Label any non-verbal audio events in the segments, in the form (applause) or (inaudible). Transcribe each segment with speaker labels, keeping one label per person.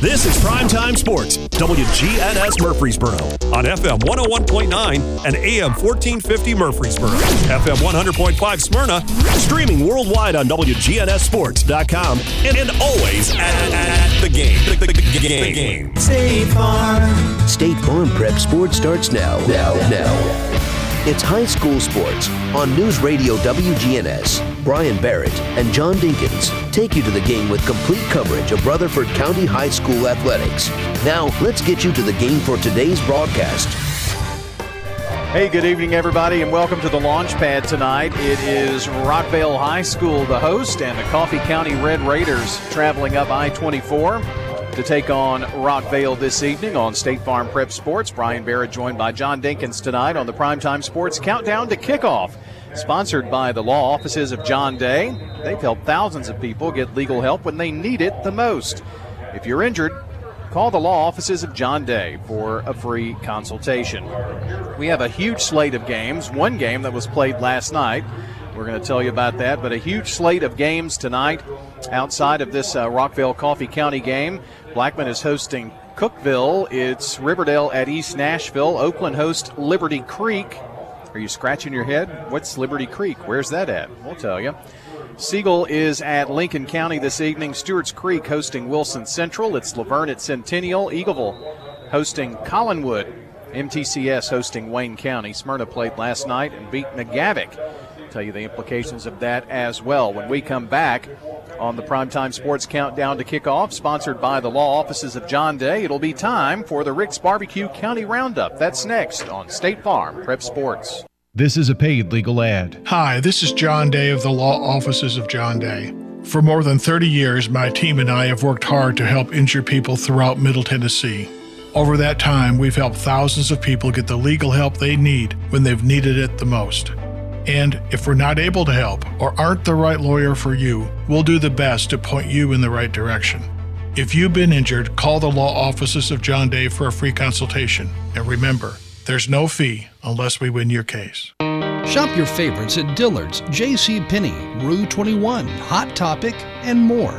Speaker 1: This is Primetime Sports, WGNS Murfreesboro, on FM 101.9 and AM 1450 Murfreesboro, FM 100.5 Smyrna, streaming worldwide on WGNSSports.com, and, and always at, at, the game. The, the, the, the game.
Speaker 2: State Farm.
Speaker 3: State Farm Prep Sports starts now. Now, now. It's high school sports on News Radio WGNS. Brian Barrett and John Dinkins take you to the game with complete coverage of Rutherford County High School athletics. Now, let's get you to the game for today's broadcast.
Speaker 4: Hey, good evening, everybody, and welcome to the launch pad tonight. It is Rockvale High School, the host, and the Coffee County Red Raiders traveling up I 24 to take on Rockvale this evening on State Farm Prep Sports. Brian Barrett joined by John Dinkins tonight on the Primetime Sports Countdown to Kickoff. Sponsored by the law offices of John Day. They've helped thousands of people get legal help when they need it the most. If you're injured, call the law offices of John Day for a free consultation. We have a huge slate of games. One game that was played last night we're going to tell you about that. But a huge slate of games tonight outside of this uh, Rockvale Coffee County game. Blackman is hosting Cookeville. It's Riverdale at East Nashville. Oakland hosts Liberty Creek. Are you scratching your head? What's Liberty Creek? Where's that at? We'll tell you. Siegel is at Lincoln County this evening. Stewart's Creek hosting Wilson Central. It's La Vergne at Centennial. Eagleville hosting Collinwood. MTCS hosting Wayne County. Smyrna played last night and beat McGavock tell you the implications of that as well when we come back on the Primetime Sports Countdown to Kickoff, sponsored by the law offices of John Day. It'll be time for the Rick's Barbecue County Roundup. That's next on State Farm Prep Sports.
Speaker 5: This is a paid legal ad.
Speaker 6: Hi, this is John Day of the law offices of John Day. For more than 30 years, my team and I have worked hard to help injured people throughout Middle Tennessee. Over that time, we've helped thousands of people get the legal help they need when they've needed it the most. And if we're not able to help or aren't the right lawyer for you, we'll do the best to point you in the right direction. If you've been injured, call the law offices of John Day for a free consultation. And remember, there's no fee unless we win your case.
Speaker 7: Shop your favorites at Dillard's, J.C. Penney, Rue 21, Hot Topic, and more.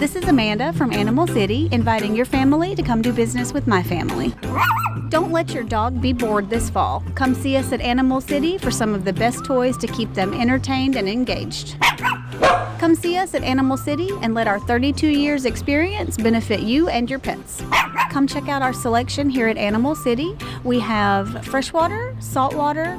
Speaker 8: This is Amanda from Animal City, inviting your family to come do business with my family. Don't let your dog be bored this fall. Come see us at Animal City for some of the best toys to keep them entertained and engaged. Come see us at Animal City and let our 32 years experience benefit you and your pets. Come check out our selection here at Animal City. We have freshwater, saltwater,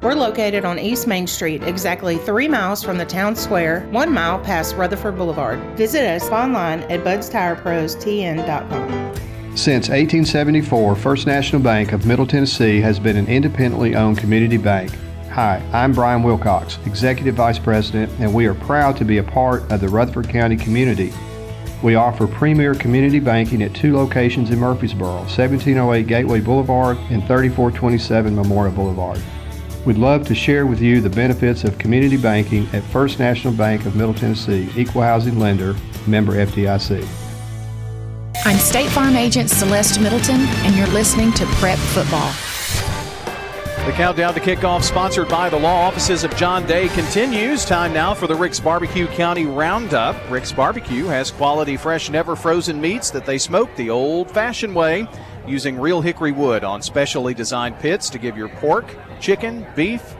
Speaker 9: We're located on East Main Street, exactly three miles from the town square, one mile past Rutherford Boulevard. Visit us online at budstireprostn.com.
Speaker 10: Since 1874, First National Bank of Middle Tennessee has been an independently owned community bank. Hi, I'm Brian Wilcox, Executive Vice President, and we are proud to be a part of the Rutherford County community. We offer premier community banking at two locations in Murfreesboro 1708 Gateway Boulevard and 3427 Memorial Boulevard. We'd love to share with you the benefits of community banking at First National Bank of Middle Tennessee, equal housing lender, member FDIC.
Speaker 11: I'm State Farm Agent Celeste Middleton, and you're listening to Prep Football.
Speaker 4: The countdown to kickoff, sponsored by the law offices of John Day, continues. Time now for the Rick's Barbecue County Roundup. Rick's Barbecue has quality, fresh, never frozen meats that they smoke the old fashioned way using real hickory wood on specially designed pits to give your pork, chicken, beef,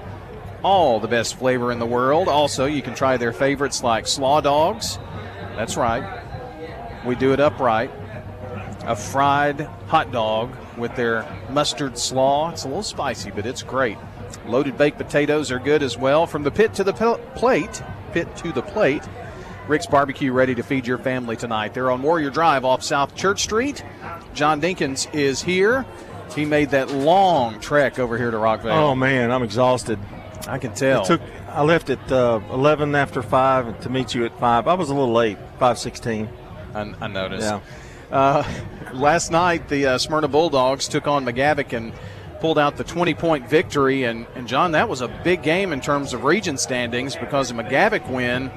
Speaker 4: all the best flavor in the world. Also, you can try their favorites like slaw dogs. That's right. We do it upright. A fried hot dog with their mustard slaw. It's a little spicy, but it's great. Loaded baked potatoes are good as well. From the pit to the plate, pit to the plate. Rick's Barbecue ready to feed your family tonight. They're on Warrior Drive off South Church Street. John Dinkins is here. He made that long trek over here to Rockvale.
Speaker 12: Oh man, I'm exhausted.
Speaker 4: I can tell.
Speaker 12: It took. I left at uh, 11 after five to meet you at five. I was a little late, 5:16.
Speaker 4: I, I noticed. Yeah. Uh, last night, the uh, Smyrna Bulldogs took on McGavock and pulled out the 20 point victory. And, and, John, that was a big game in terms of region standings because a McGavock win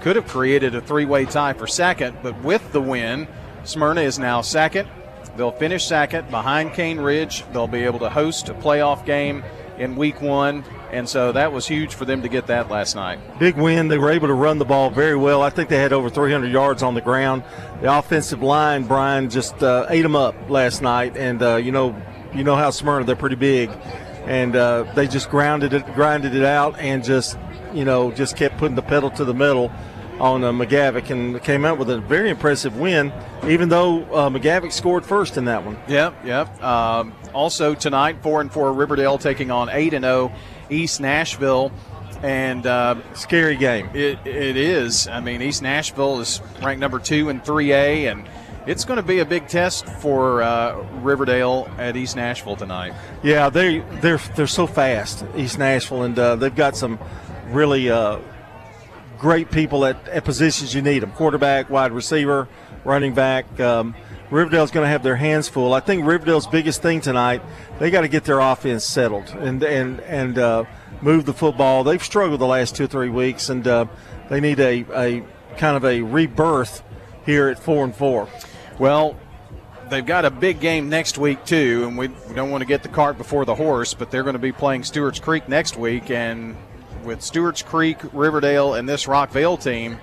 Speaker 4: could have created a three way tie for second. But with the win, Smyrna is now second. They'll finish second behind Cane Ridge. They'll be able to host a playoff game in week one. And so that was huge for them to get that last night.
Speaker 12: Big win. They were able to run the ball very well. I think they had over 300 yards on the ground. The offensive line, Brian, just uh, ate them up last night. And uh, you know, you know how Smyrna they're pretty big, and uh, they just grounded it, grinded it out, and just you know just kept putting the pedal to the metal on uh, McGavock and came out with a very impressive win, even though uh, McGavock scored first in that one.
Speaker 4: Yep, yep. Um, also tonight, four and four Riverdale taking on eight and zero oh East Nashville. And uh,
Speaker 12: scary game.
Speaker 4: It, it is. I mean, East Nashville is ranked number two in 3A, and it's going to be a big test for uh, Riverdale at East Nashville tonight.
Speaker 12: Yeah, they they're they're so fast, East Nashville, and uh, they've got some really uh, great people at, at positions you need them: quarterback, wide receiver, running back. Um, Riverdale's going to have their hands full. I think Riverdale's biggest thing tonight, they got to get their offense settled and and and uh, move the football. They've struggled the last two or three weeks, and uh, they need a, a kind of a rebirth here at four and four.
Speaker 4: Well, they've got a big game next week too, and we, don't want to get the cart before the horse. But they're going to be playing Stewart's Creek next week, and with Stewart's Creek, Riverdale, and this Rockvale team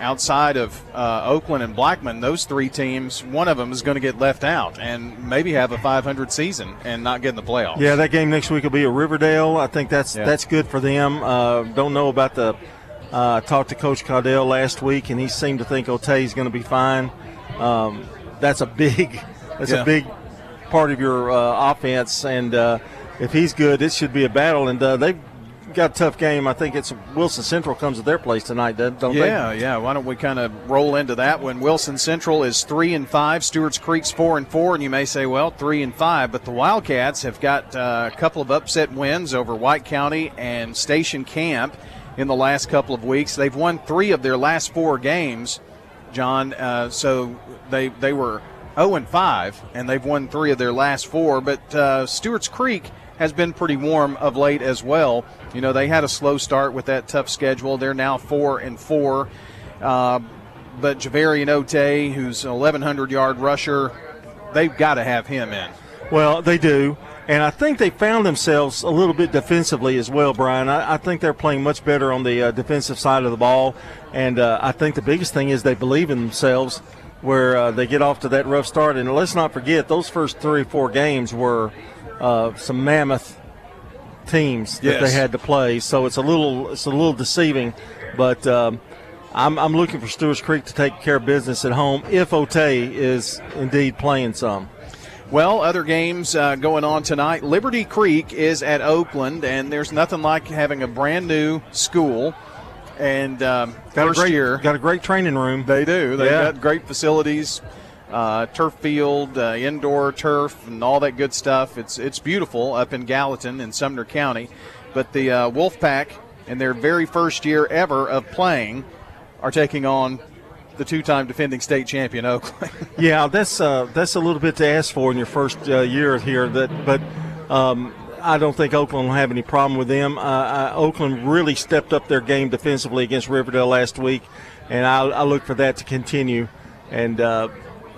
Speaker 4: outside of uh, Oakland and Blackman, those three teams, one of them is going to get left out and maybe have a 500 season and not get in the playoffs.
Speaker 12: Yeah, that game next week will be at Riverdale. I think that's yeah. that's good for them. Uh, don't know about the. Uh, I talked to Coach Caudell last week, and he seemed to think Otay is going to be fine. Um, that's a big, (laughs) that's yeah. a big part of your uh, offense, and uh, if he's good, it should be a battle. And uh, they've got a tough game. I think it's Wilson Central comes to their place tonight, don't
Speaker 4: yeah,
Speaker 12: they?
Speaker 4: Yeah, yeah. Why don't we kind of roll into that when Wilson Central is three and five, Stewart's Creek's four and four, and you may say, well, three and five, but the Wildcats have got uh, a couple of upset wins over White County and Station Camp in the last couple of weeks. They've won three of their last four games, John. Uh, so they they were 0 and 5, and they've won three of their last four. But uh, Stewart's Creek has been pretty warm of late as well. You know, they had a slow start with that tough schedule. They're now four and four. Uh, but Javarian Ote, who's an 1,100 yard rusher, they've got to have him in.
Speaker 12: Well, they do. And I think they found themselves a little bit defensively as well, Brian. I, I think they're playing much better on the uh, defensive side of the ball. And uh, I think the biggest thing is they believe in themselves where uh, they get off to that rough start. And let's not forget, those first three or four games were uh, some mammoth teams that yes. they had to play. So it's a little it's a little deceiving, but um, I'm, I'm looking for Stewart's Creek to take care of business at home if Otay is indeed playing some.
Speaker 4: Well, other games uh, going on tonight. Liberty Creek is at Oakland, and there's nothing like having a brand new school. And um,
Speaker 12: got
Speaker 4: first
Speaker 12: a great,
Speaker 4: year,
Speaker 12: got a great training room.
Speaker 4: They do. They've yeah. got great facilities uh, turf field, uh, indoor turf, and all that good stuff. It's it's beautiful up in Gallatin in Sumner County. But the uh, Wolfpack, in their very first year ever of playing, are taking on the two-time defending state champion (laughs) Oakland.
Speaker 12: yeah, that's uh, that's a little bit to ask for in your first uh, year here. That, but um, I don't think Oakland will have any problem with them. Uh, uh, Oakland really stepped up their game defensively against Riverdale last week, and I, I look for that to continue. And uh,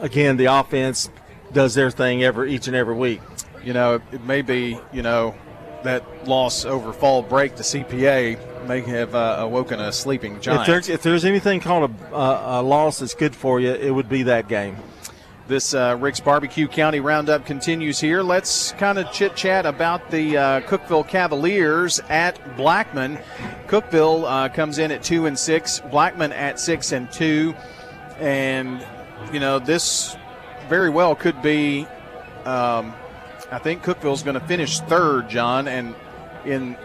Speaker 12: again, the offense does their thing every each and every week.
Speaker 4: you know, it, may be, you know, that loss over fall break to CPA may have uh, awoken a sleeping giant.
Speaker 12: If there's, if there's anything called a, a, a, loss that's good for you, it would be that game.
Speaker 4: This uh, Rick's Barbecue County Roundup continues here. Let's kind of chit chat about the uh, Cookeville Cavaliers at Blackman. Cookeville uh, comes in at two and six, Blackman at six and two, and you know this very well could be. Um, I think Cookeville's going to finish third, John, and in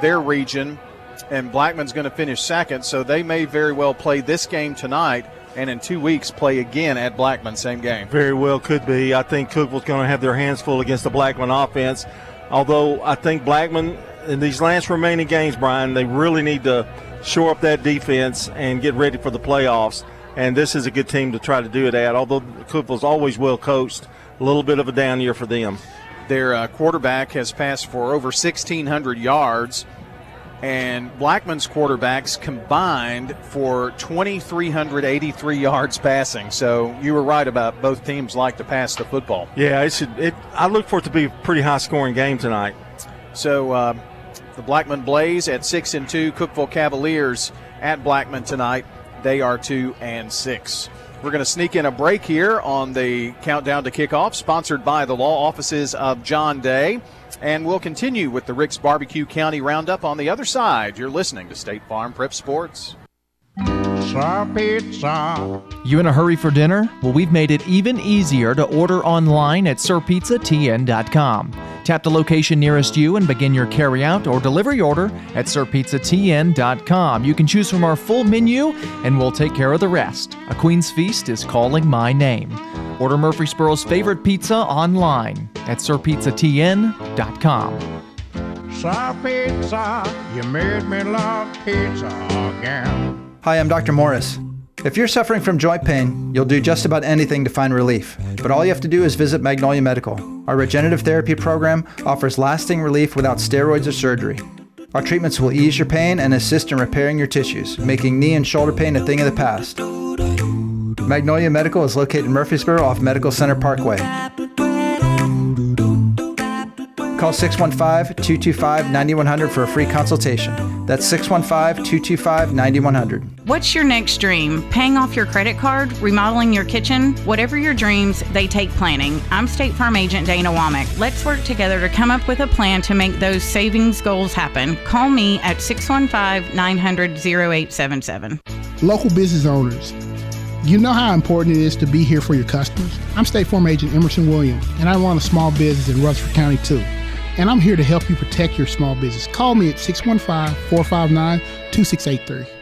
Speaker 4: their region, and Blackman's going to finish second. So they may very well play this game tonight, and in two weeks play again at Blackman, same game.
Speaker 12: Very well could be. I think Cookeville's going to have their hands full against the Blackman offense. Although I think Blackman in these last remaining games, Brian, they really need to shore up that defense and get ready for the playoffs. And this is a good team to try to do it at. Although Cookeville's always well coached, a little bit of a down year for them.
Speaker 4: Their uh, quarterback has passed for over 1,600 yards, and Blackman's quarterbacks combined for 2,383 yards passing. So you were right about both teams like to pass the football.
Speaker 12: Yeah, it should. It, I look for it to be a pretty high scoring game tonight.
Speaker 4: So uh, the Blackman Blaze at six and two, Cookeville Cavaliers at Blackman tonight. They are two and six. We're going to sneak in a break here on the countdown to kickoff, sponsored by the law offices of John Day. And we'll continue with the Rick's Barbecue County Roundup on the other side. You're listening to State Farm Prep Sports.
Speaker 13: Pizza. You in a hurry for dinner? Well, we've made it even easier to order online at sirpizzatn.com. Tap the location nearest you and begin your carryout or delivery order at sirpizzatn.com. You can choose from our full menu and we'll take care of the rest. A Queen's Feast is calling my name. Order Murfreesboro's favorite pizza online at sirpizzatn.com.
Speaker 2: Sir Pizza, you made me love pizza again.
Speaker 14: Hi, I'm Dr. Morris. If you're suffering from joint pain, you'll do just about anything to find relief. But all you have to do is visit Magnolia Medical. Our regenerative therapy program offers lasting relief without steroids or surgery. Our treatments will ease your pain and assist in repairing your tissues, making knee and shoulder pain a thing of the past. Magnolia Medical is located in Murfreesboro off Medical Center Parkway. Call 615 225 9100 for a free consultation. That's 615 225 9100.
Speaker 15: What's your next dream? Paying off your credit card? Remodeling your kitchen? Whatever your dreams, they take planning. I'm State Farm Agent Dana Womack. Let's work together to come up with a plan to make those savings goals happen. Call me at 615 900 0877.
Speaker 16: Local business owners. You know how important it is to be here for your customers. I'm State Farm Agent Emerson Williams, and I run a small business in Rutherford County too and I'm here to help you protect your small business. Call me at 615 459 2683.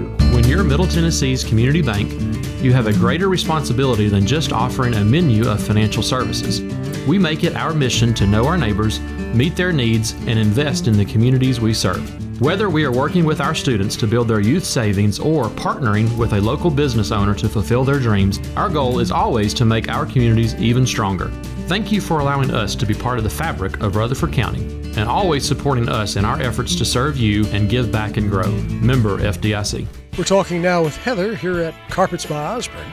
Speaker 17: When you're Middle Tennessee's community bank, you have a greater responsibility than just offering a menu of financial services. We make it our mission to know our neighbors, meet their needs, and invest in the communities we serve. Whether we are working with our students to build their youth savings or partnering with a local business owner to fulfill their dreams, our goal is always to make our communities even stronger. Thank you for allowing us to be part of the fabric of Rutherford County and always supporting us in our efforts to serve you and give back and grow. Member FDIC.
Speaker 18: We're talking now with Heather here at Carpets by Osborne.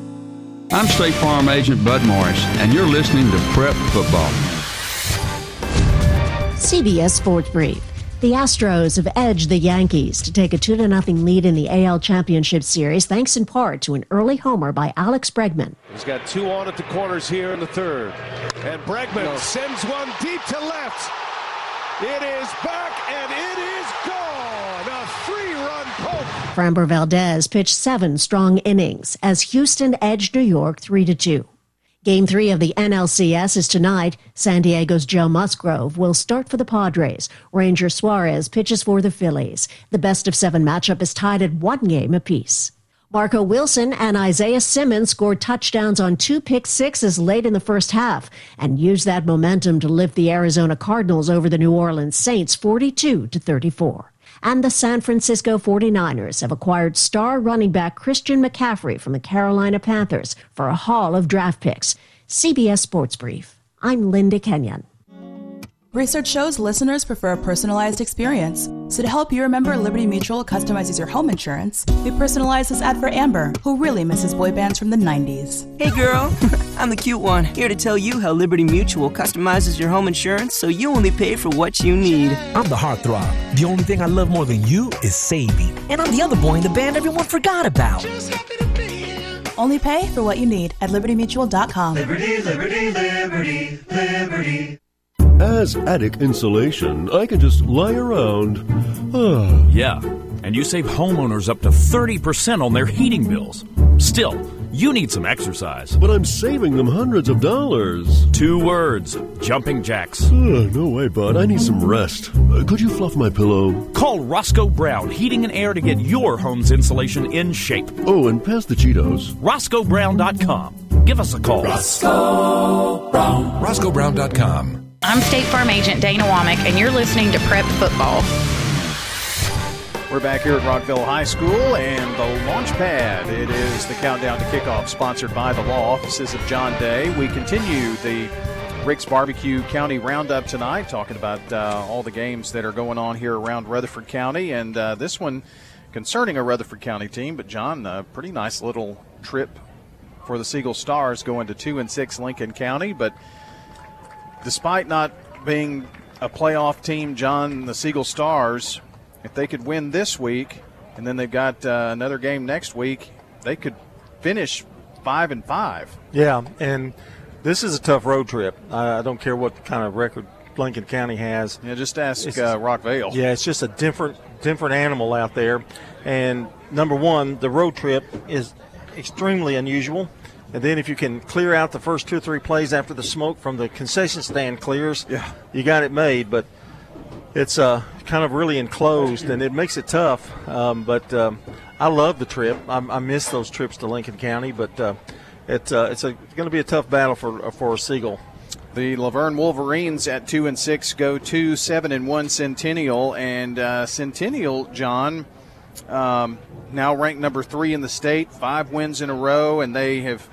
Speaker 19: I'm State Farm Agent Bud Morris, and you're listening to Prep Football.
Speaker 20: CBS Sports Brief. The Astros have edged the Yankees to take a 2 0 lead in the AL Championship Series, thanks in part to an early homer by Alex Bregman.
Speaker 21: He's got two on at the corners here in the third. And Bregman sends one deep to left.
Speaker 2: It is back and it is gone.
Speaker 20: Framber Valdez pitched seven strong innings as Houston edged New York 3 to 2. Game three of the NLCS is tonight. San Diego's Joe Musgrove will start for the Padres. Ranger Suarez pitches for the Phillies. The best of seven matchup is tied at one game apiece. Marco Wilson and Isaiah Simmons scored touchdowns on two pick sixes late in the first half and used that momentum to lift the Arizona Cardinals over the New Orleans Saints 42 to 34. And the San Francisco 49ers have acquired star running back Christian McCaffrey from the Carolina Panthers for a haul of draft picks. CBS Sports Brief. I'm Linda Kenyon.
Speaker 22: Research shows listeners prefer a personalized experience. So to help you remember, Liberty Mutual customizes your home insurance. We personalized this ad for Amber, who really misses boy bands from the 90s.
Speaker 23: Hey girl, (laughs) I'm the cute one, here to tell you how Liberty Mutual customizes your home insurance so you only pay for what you need.
Speaker 24: I'm the heartthrob. The only thing I love more than you is Sadie. And I'm the other boy in the band everyone forgot about.
Speaker 22: Only pay for what you need at libertymutual.com.
Speaker 21: Liberty, liberty, liberty, liberty.
Speaker 25: As attic insulation, I can just lie around.
Speaker 26: yeah, and you save homeowners up to 30% on their heating bills. Still, you need some exercise.
Speaker 25: But I'm saving them hundreds of dollars.
Speaker 26: Two words jumping jacks.
Speaker 25: Uh, no way, bud. I need some rest. Uh, could you fluff my pillow?
Speaker 26: Call Roscoe Brown Heating and Air to get your home's insulation in shape.
Speaker 25: Oh, and pass the Cheetos.
Speaker 26: RoscoeBrown.com. Give us a call.
Speaker 21: Roscoe Brown.
Speaker 27: RoscoeBrown.com.
Speaker 15: I'm State Farm Agent Dana Womack, and you're listening to Prep Football.
Speaker 4: We're back here at Rockvale High School and the launch pad. It is the countdown to kickoff sponsored by the law offices of John Day. We continue the Rick's Barbecue County Roundup tonight, talking about uh, all the games that are going on here around Rutherford County. And uh, this one concerning a Rutherford County team. But, John, a pretty nice little trip for the Siegel Stars going to 2 and 6 Lincoln County. But despite not being a playoff team, John, the Siegel Stars, if they could win this week, and then they've got uh, another game next week, they could finish five and five.
Speaker 12: Yeah, and this is a tough road trip. I, I don't care what kind of record Lincoln County has.
Speaker 4: Yeah, just ask uh, Rockvale.
Speaker 12: Yeah, it's just a different different animal out there. And number one, the road trip is extremely unusual. And then if you can clear out the first two or three plays after the smoke from the concession stand clears,
Speaker 4: yeah.
Speaker 12: you got it made. But it's uh, kind of really enclosed, and it makes it tough. Um, but um, I love the trip. I, I, miss those trips to Lincoln County, but uh, it, uh, it's, it's going to be a tough battle for for Siegel.
Speaker 4: The La Vergne Wolverines at two and six go to seven and one Centennial, and uh, Centennial John um, now ranked number three in the state, five wins in a row, and they have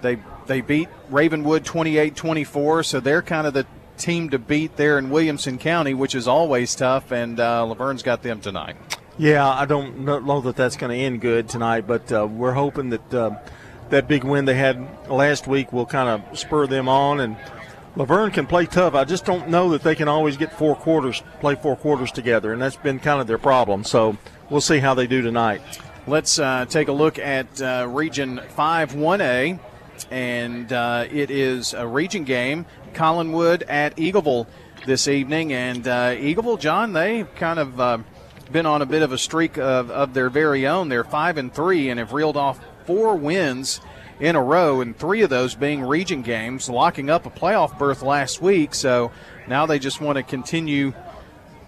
Speaker 4: they they beat Ravenwood 28-24, so they're kind of the team to beat there in Williamson County, which is always tough, and uh, La Vergne's got them tonight.
Speaker 12: Yeah, I don't know that that's going to end good tonight, but uh, we're hoping that uh, that big win they had last week will kind of spur them on. And La Vergne can play tough. I just don't know that they can always get four quarters, play four quarters together, and that's been kind of their problem. So we'll see how they do tonight.
Speaker 4: Let's uh, take a look at uh, Region 5 1A, and uh, it is a region game. Collinwood at Eagleville this evening, and uh, Eagleville, John, they've kind of uh, been on a bit of a streak of, of their very own. They're five and three, and have reeled off four wins in a row, and three of those being region games, locking up a playoff berth last week. So now they just want to continue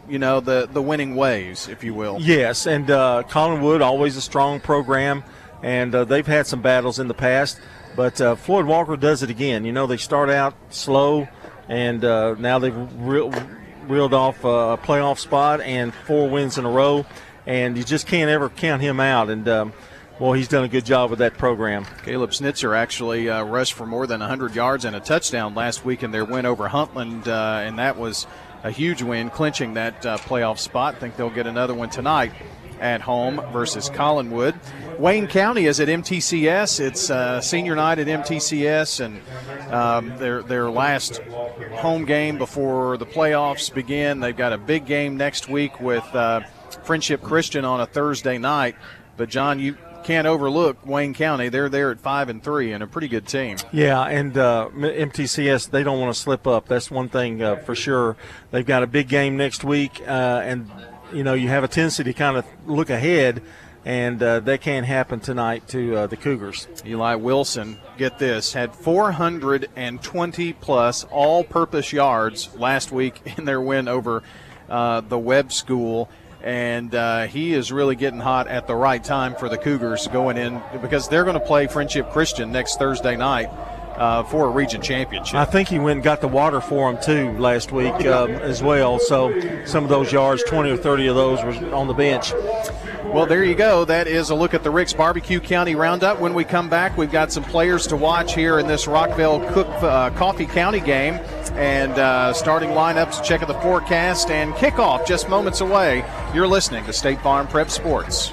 Speaker 4: you know the the winning ways, if you will.
Speaker 12: Yes, and uh, Collinwood always a strong program, and uh, they've had some battles in the past. But uh, Floyd Walker does it again. You know they start out slow, and uh, now they've re- reeled off a playoff spot and four wins in a row, and you just can't ever count him out. And um, well, he's done a good job with that program.
Speaker 4: Caleb Snitzer actually uh, rushed for more than 100 yards and a touchdown last week in their win over Huntland, uh, and that was a huge win, clinching that uh, playoff spot. I think they'll get another one tonight at home versus Collinwood. Wayne County is at MTCS. It's uh, senior night at MTCS, and um, their their last home game before the playoffs begin. They've got a big game next week with uh, Friendship Christian on a Thursday night. But John, you can't overlook Wayne County. They're there at five and three, and a pretty good team.
Speaker 12: Yeah, and uh, MTCS they don't want to slip up. That's one thing uh, for sure. They've got a big game next week, uh, and you know you have a tendency to kind of look ahead and uh, that can't happen tonight to uh, the Cougars.
Speaker 4: Eli Wilson, get this, had 420 plus all purpose yards last week (laughs) in their win over uh, the Webb School. And uh, he is really getting hot at the right time for the Cougars going in because they're going to play Friendship Christian next Thursday night. Uh, for a region championship.
Speaker 12: I think he went and got the water for him too last week um, as well. So some of those yards, 20 or 30 of those, were on the bench.
Speaker 4: Well, there you go. That is a look at the Ricks Barbecue County Roundup. When we come back, we've got some players to watch here in this Rockvale Cook uh, Coffee County game, and uh, starting lineups, check of the forecast, and kickoff just moments away. You're listening to State Farm Prep Sports.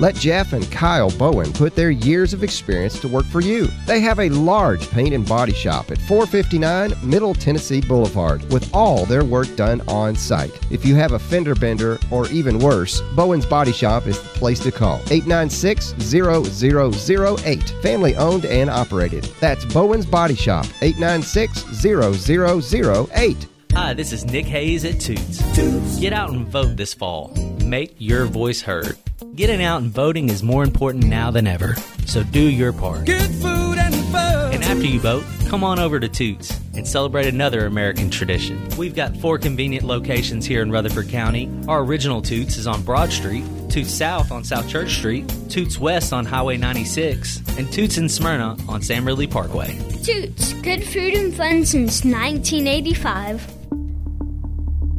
Speaker 28: Let Jeff and Kyle Bowen put their years of experience to work for you. They have a large paint and body shop at 459 Middle Tennessee Boulevard with all their work done on site. If you have a fender bender or even worse, Bowen's Body Shop is the place to call. 896 0008. Family owned and operated. That's Bowen's Body Shop. 896 0008.
Speaker 29: Hi, this is Nick Hayes at Toots. Toots. Get out and vote this fall. Make your voice heard. Getting out and voting is more important now than ever, so do your part.
Speaker 21: Good food and fun.
Speaker 29: And after you vote, come on over to Toots and celebrate another American tradition. We've got four convenient locations here in Rutherford County. Our original Toots is on Broad Street, Toots South on South Church Street, Toots West on Highway 96, and Toots in Smyrna on Sam Ridley Parkway.
Speaker 30: Toots, good food and fun since 1985.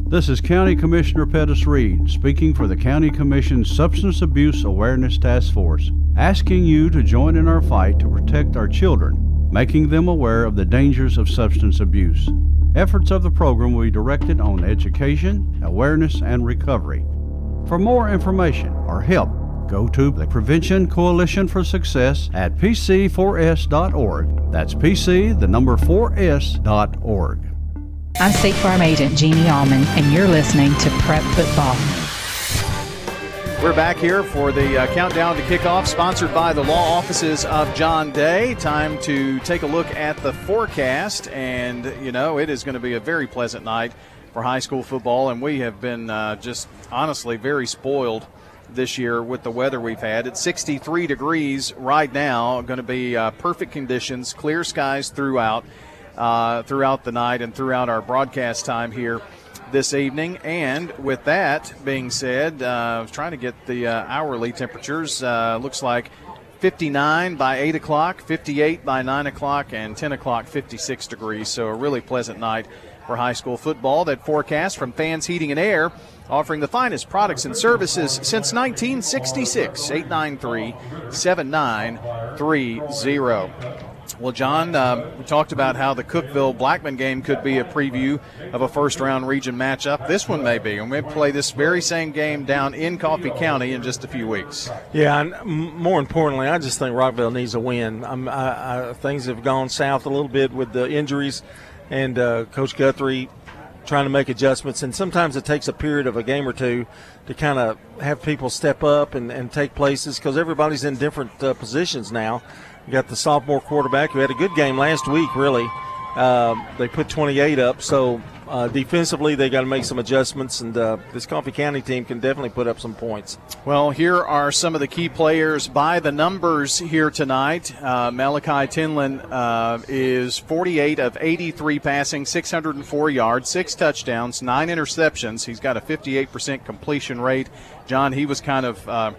Speaker 19: This is County Commissioner Pettis Reed speaking for the County Commission's Substance Abuse Awareness Task Force, asking you to join in our fight to protect our children, making them aware of the dangers of substance abuse. Efforts of the program will be directed on education, awareness, and recovery. For more information or help, go to the Prevention Coalition for Success at pc4s.org. That's pc, the number 4s.org.
Speaker 31: I'm State Farm Agent Jeannie Allman, and you're listening to Prep Football.
Speaker 4: We're back here for the uh, countdown to kickoff, sponsored by the law offices of John Day. Time to take a look at the forecast, and you know it is going to be a very pleasant night for high school football, and we have been uh, just honestly very spoiled this year with the weather we've had. It's 63 degrees right now, going to be uh, perfect conditions, clear skies throughout uh, throughout the night and throughout our broadcast time here this evening. And with that being said, uh, I was trying to get the uh, hourly temperatures. Uh, looks like 59 by 8 o'clock, 58 by 9 o'clock, and 10 o'clock, 56 degrees. So a really pleasant night for high school football. That forecast from Fans Heating and Air, offering the finest products and services since 1966. 893 7930. Well, John, uh, we talked about how the Cookeville Blackman game could be a preview of a first round region matchup. This one may be. And we play this very same game down in Coffee County in just a few weeks.
Speaker 12: Yeah, and more importantly, I just think Rockvale needs a win. I, I, things have gone south a little bit with the injuries, and uh, Coach Guthrie trying to make adjustments. And sometimes it takes a period of a game or two to kind of have people step up and, and take places because everybody's in different uh, positions now. You got the sophomore quarterback who had a good game last week, really. Uh, they put 28 up, so uh, defensively they got to make some adjustments, and uh, this Coffee County team can definitely put up some points.
Speaker 4: Well, here are some of the key players by the numbers here tonight. Uh, Malachi Tinlin uh, is 48 of 83 passing, 604 yards, six touchdowns, nine interceptions. He's got a 58% completion rate. John, he was kind of uh,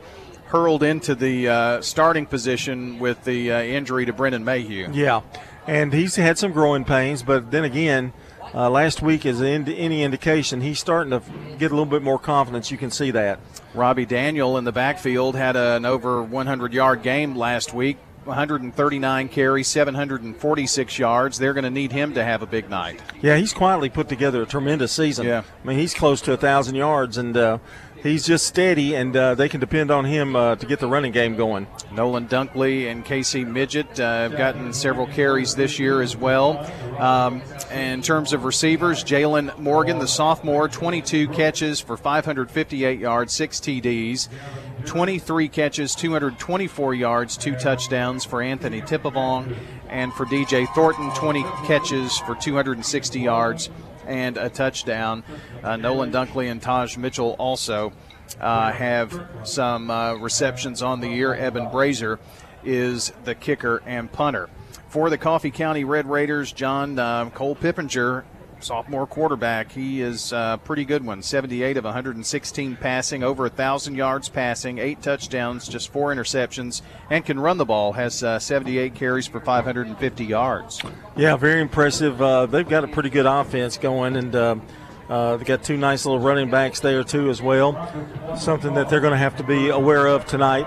Speaker 4: hurled into the uh, starting position with the uh, injury to Brendan Mayhew.
Speaker 12: Yeah, and he's had some growing pains, but then again, uh, last week is any indication, he's starting to get a little bit more confidence. You can see that.
Speaker 4: Robbie Daniel in the backfield had an over 100 yard game last week. 139 carries, 746 yards. They're going to need him to have a big night.
Speaker 12: Yeah, he's quietly put together a tremendous season.
Speaker 4: Yeah.
Speaker 12: I mean, he's close to a 1,000 yards, and uh, he's just steady, and uh, they can depend on him uh, to get the running game going.
Speaker 4: Nolan Dunkley and Casey Midget uh, have gotten several carries this year as well. Um, in terms of receivers, Jalen Morgan, the sophomore, 22 catches for 558 yards, six TDs. 23 catches, 224 yards, two touchdowns for Anthony Tippavong, and for DJ Thornton, 20 catches for 260 yards and a touchdown. Uh, Nolan Dunkley and Taj Mitchell also uh, have some uh, receptions on the year. Evan Brazier is the kicker and punter. For the Coffee County Red Raiders, John uh, Cole Pippinger sophomore quarterback. He is a pretty good one. 78 of 116 passing, over 1,000 yards passing, eight touchdowns, just four interceptions, and can run the ball. Has uh, 78 carries for 550 yards.
Speaker 12: Yeah, very impressive. Uh, they've got a pretty good offense going, and uh, uh they got two nice little running backs there too as well. Something that they're going to have to be aware of tonight,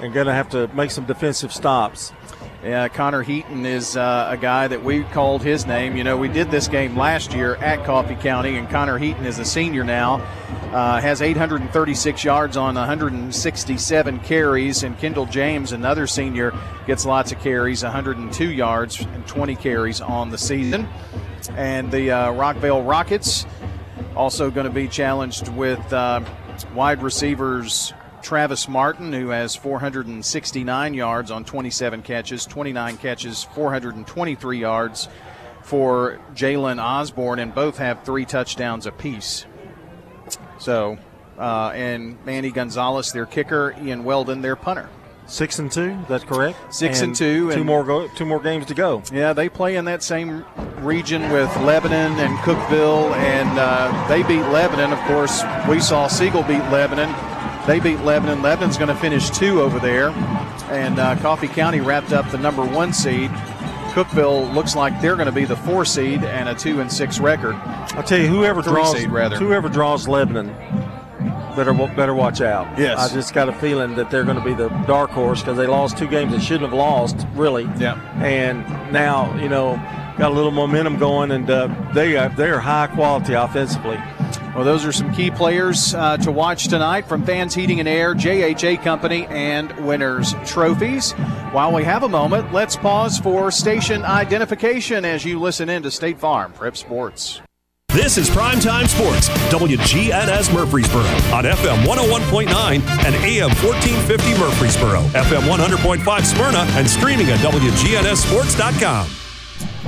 Speaker 12: and going to have to make some defensive stops.
Speaker 4: Yeah, Connor Heaton is uh, a guy that we called his name. You know, we did this game last year at Coffee County, and Connor Heaton is a senior now. Uh, has 836 yards on 167 carries, and Kendall James, another senior, gets lots of carries, 102 yards and 20 carries on the season. And the uh, Rockvale Rockets also going to be challenged with uh, wide receivers Travis Martin, who has 469 yards on 27 catches, 29 catches, 423 yards for Jalen Osborne, and both have three touchdowns apiece. So, uh, and Manny Gonzalez, their kicker, Ian Weldon, their punter.
Speaker 12: Six and two, that's correct.
Speaker 4: Six
Speaker 12: and,
Speaker 4: and two,
Speaker 12: two
Speaker 4: and
Speaker 12: more go, two more games to go.
Speaker 4: Yeah, they play in that same region with Lebanon and Cookeville, and uh, they beat Lebanon. Of course, we saw Siegel beat Lebanon. They beat Lebanon. Lebanon's going to finish two over there. And uh, Coffee County wrapped up the number one seed. Cookeville looks like they're going to be the four seed and a two and six record.
Speaker 12: I'll tell you, whoever
Speaker 4: Three
Speaker 12: draws whoever draws Lebanon, better better watch out.
Speaker 4: Yes.
Speaker 12: I just got a feeling that they're going to be the dark horse because they lost two games they shouldn't have lost, really.
Speaker 4: Yeah.
Speaker 12: And now you know got a little momentum going, and uh, they are, they are high quality offensively.
Speaker 4: Well, those are some key players uh, to watch tonight from Fans Heating and Air, JHA Company, and Winners Trophies. While we have a moment, let's pause for station identification as you listen in to State Farm Prep Sports.
Speaker 25: This is Primetime Sports, WGNS Murfreesboro on FM 101.9 and AM 1450 Murfreesboro, FM 100.5 Smyrna, and streaming at WGNSSports.com.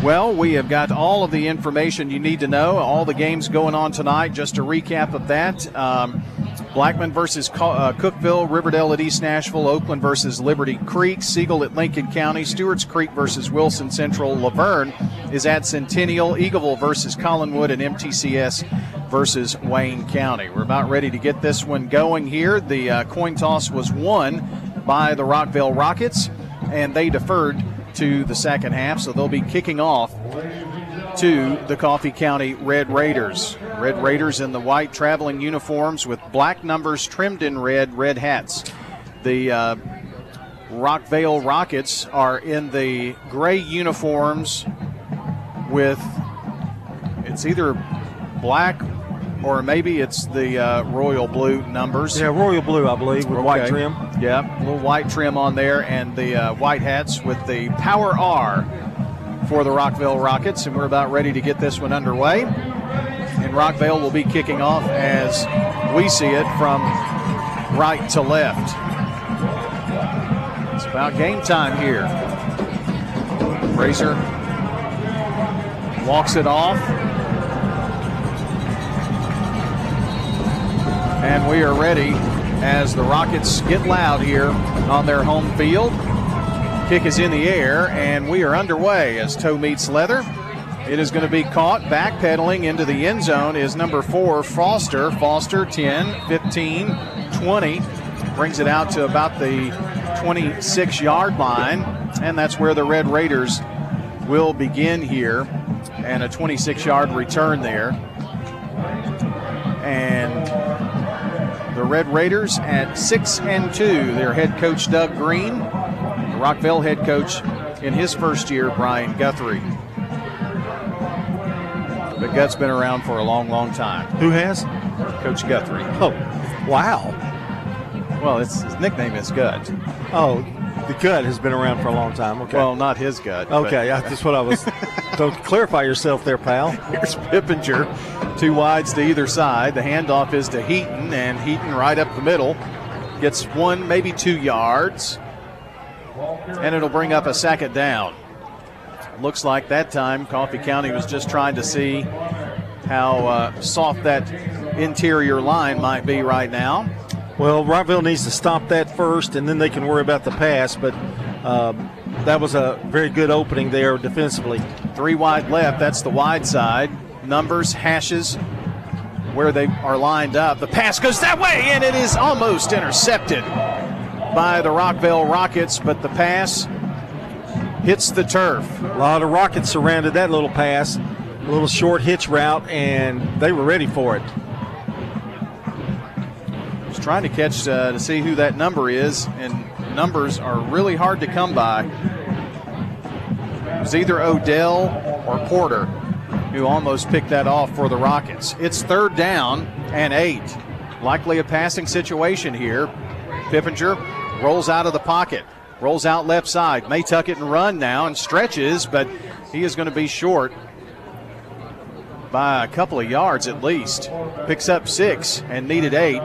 Speaker 4: Well, we have got all of the information you need to know, all the games going on tonight. Just a recap of that. Um, Blackman versus uh, Cookeville, Riverdale at East Nashville, Oakland versus Liberty Creek, Siegel at Lincoln County, Stewart's Creek versus Wilson Central, La Vergne is at Centennial, Eagleville versus Collinwood, and MTCS versus Wayne County. We're about ready to get this one going here. The uh, coin toss was won by the Rockvale Rockets, and they deferred to the second half, so they'll be kicking off to the Coffee County Red Raiders. Red Raiders in the white traveling uniforms with black numbers trimmed in red, red hats. The uh, Rockvale Rockets are in the gray uniforms with it's either black or maybe it's the uh, royal blue numbers.
Speaker 12: Yeah, royal blue, I believe, with white trim.
Speaker 4: Yeah, a little white trim on there, and the uh, white hats with the Power R for the Rockvale Rockets. And we're about ready to get this one underway. And Rockvale will be kicking off as we see it from right to left. It's about game time here. Razor walks it off. And we are ready as the Rockets get loud here on their home field. Kick is in the air, and we are underway as toe meets leather. It is going to be caught backpedaling into the end zone is number four, Foster. Foster 10, 15, 20. Brings it out to about the 26 yard line, and that's where the Red Raiders will begin here and a 26 yard return there. And Red Raiders at 6 and 2. Their head coach, Doug Green, the Rockvale head coach in his first year, Brian Guthrie. But Gut's been around for a long, long time.
Speaker 12: Who has?
Speaker 4: Coach Guthrie.
Speaker 12: Oh, wow.
Speaker 4: Well, it's, his nickname is Gut.
Speaker 12: Oh, the gut has been around for a long time. Okay.
Speaker 4: Well, not his gut.
Speaker 12: Okay, but. that's what I was. (laughs) Don't clarify yourself there, pal.
Speaker 4: Here's Pippinger, two wides to either side. The handoff is to Heaton, and Heaton right up the middle gets one, maybe two yards, and it'll bring up a second down. Looks like that time Coffee County was just trying to see how uh, soft that interior line might be right now.
Speaker 12: Well, Rockvale needs to stop that first, and then they can worry about the pass. But um, that was a very good opening there defensively.
Speaker 4: Three wide left. That's the wide side. Numbers, hashes, where they are lined up. The pass goes that way, and it is almost intercepted by the Rockvale Rockets, but the pass hits the turf.
Speaker 12: A lot of Rockets surrounded that little pass, a little short hitch route, and they were ready for it
Speaker 4: trying to catch uh, to see who that number is, and numbers are really hard to come by. It was either Odell or Porter who almost picked that off for the Rockets. It's third down and eight. Likely a passing situation here. Pippinger rolls out of the pocket, rolls out left side, may tuck it and run now and stretches, but he is going to be short by a couple of yards at least. Picks up six and needed eight.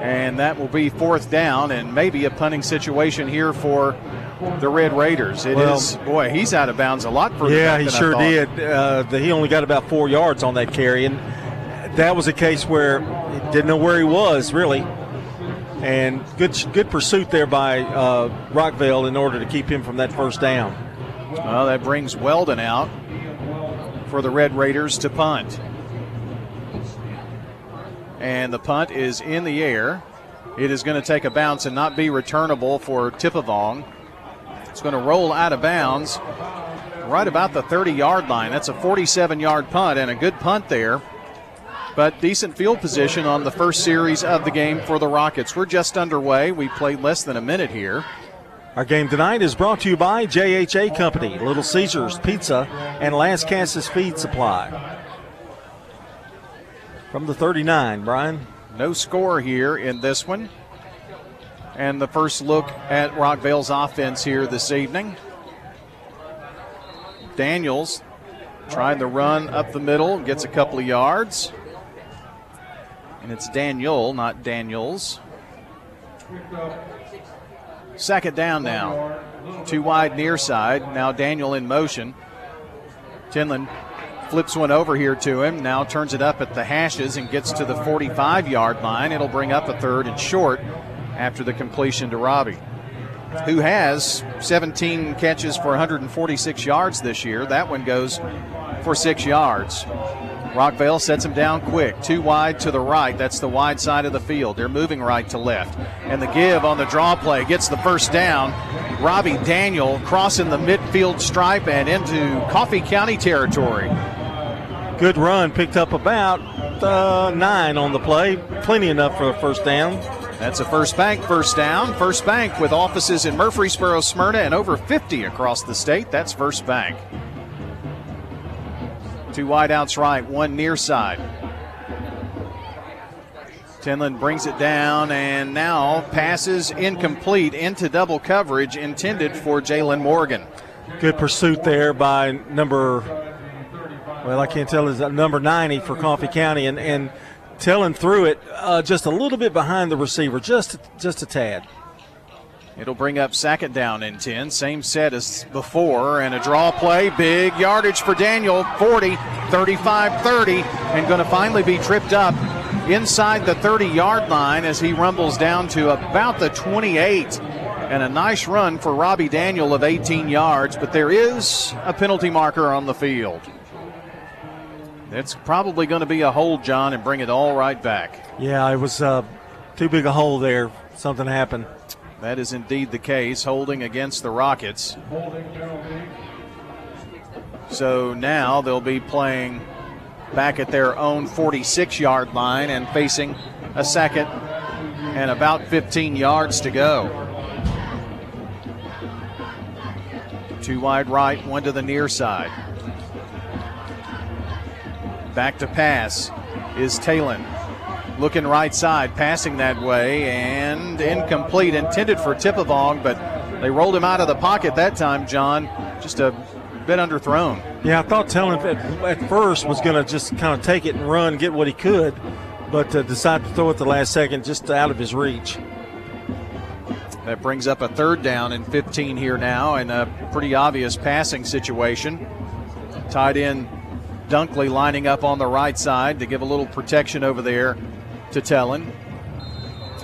Speaker 4: And that will be fourth down and maybe a punting situation here for the Red Raiders. It well, is boy, he's out of bounds a lot further.
Speaker 12: Yeah, he sure did. Uh, he only got about four yards on that carry, and that was a case where he didn't know where he was really. And good, good pursuit there by uh, Rockvale in order to keep him from that first down.
Speaker 4: Well, that brings Weldon out for the Red Raiders to punt. And the punt is in the air. It is going to take a bounce and not be returnable for Tippavong. It's going to roll out of bounds right about the 30 yard line. That's a 47 yard punt and a good punt there. But decent field position on the first series of the game for the Rockets. We're just underway. We played less than a minute here.
Speaker 12: Our game tonight is brought to you by JHA Company, Little Caesars Pizza, and Lascassas Feed Supply from the 39, Brian.
Speaker 4: No score here in this one. And the first look at Rockvale's offense here this evening. Daniels trying to run up the middle, gets a couple of yards. And it's Daniel, not Daniels. Second down now. Too wide near side. Now Daniel in motion. Tellen flips one over here to him. Now turns it up at the hashes and gets to the 45 yard line. It'll bring up a third and short after the completion to Robbie, who has 17 catches for 146 yards this year. That one goes for six yards. Rockvale sets him down quick. Two wide to the right. That's the wide side of the field. They're moving right to left. And the give on the draw play gets the first down. Robbie Daniel crossing the midfield stripe and into Coffee County territory.
Speaker 12: Good run, picked up about uh, nine on the play. Plenty enough for a first down.
Speaker 4: That's a First Bank first down. First Bank with offices in Murfreesboro, Smyrna, and over 50 across the state. That's First Bank. Two wideouts right, one near side. Tellen brings it down and now passes incomplete into double coverage intended for Jalen Morgan.
Speaker 12: Good pursuit there by number well, I can't tell is number 90 for Coffee County, and and telling through it uh, just a little bit behind the receiver, just just a tad.
Speaker 4: It'll bring up second down in 10. Same set as before. And a draw play. Big yardage for Daniel. 40, 35 30. And going to finally be tripped up inside the 30 yard line as he rumbles down to about the 28. And a nice run for Robbie Daniel of 18 yards. But there is a penalty marker on the field. It's probably going to be a hold, John, and bring it all right back.
Speaker 12: Yeah, it was uh, too big a hole there. Something happened.
Speaker 4: That is indeed the case. Holding against the Rockets. So now they'll be playing back at their own 46 yard line and facing a second and about 15 yards to go. Two wide right, one to the near side. Back to pass is Tellen. Looking right side, passing that way, and incomplete. Intended for Tippavong, but they rolled him out of the pocket that time, John. Just a bit underthrown.
Speaker 12: Yeah, I thought Tellen at, at first was going to just kind of take it and run, get what he could, but uh, decided to throw it the last second just out of his reach.
Speaker 4: That brings up a third down and 15 here now, and a pretty obvious passing situation. Tied in Dunkley lining up on the right side to give a little protection over there to Tellen.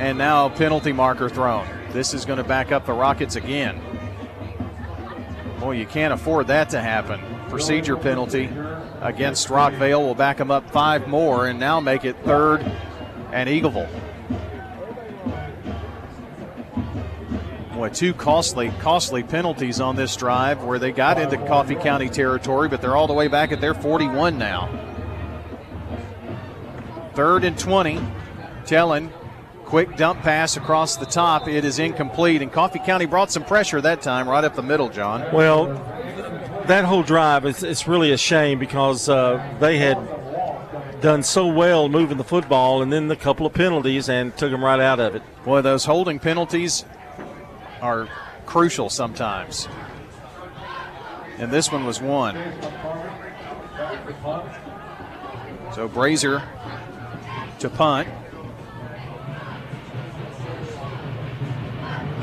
Speaker 4: And now penalty marker thrown. This is going to back up the Rockets again. Boy, you can't afford that to happen. Procedure penalty against Rockvale will back them up five more and now make it third and Eagleville. Boy, two costly, costly penalties on this drive where they got into Coffee County territory, but they're all the way back at their 41 now. Third and 20. Tellen, quick dump pass across the top. It is incomplete, and Coffee County brought some pressure that time, right up the middle, John.
Speaker 12: Well, that whole drive, is, it's really a shame because uh, they had done so well moving the football, and then the couple of penalties and took them right out of it.
Speaker 4: Boy, those holding penalties are crucial sometimes. And this one was one. So Brazier to punt.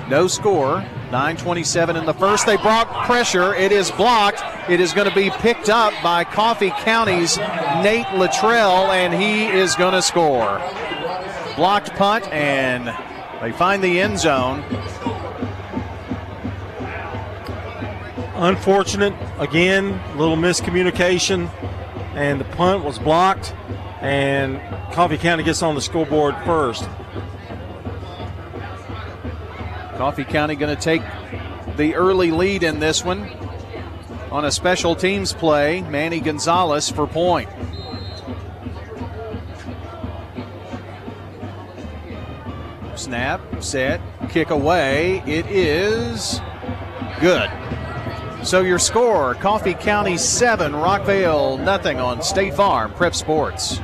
Speaker 4: No score. 927 in the first. They brought pressure. It is blocked. It is going to be picked up by Coffee County's Nate Luttrell, and he is going to score. Blocked punt, and they find the end zone.
Speaker 12: Unfortunate, again, little miscommunication, and the punt was blocked, and Coffee County gets on the scoreboard first.
Speaker 4: Coffee County going to take the early lead in this one on a special teams play. Manny Gonzalez for point. Snap, set, kick away. It is good. So your score Coffee County 7, Rockvale nothing on State Farm Prep Sports.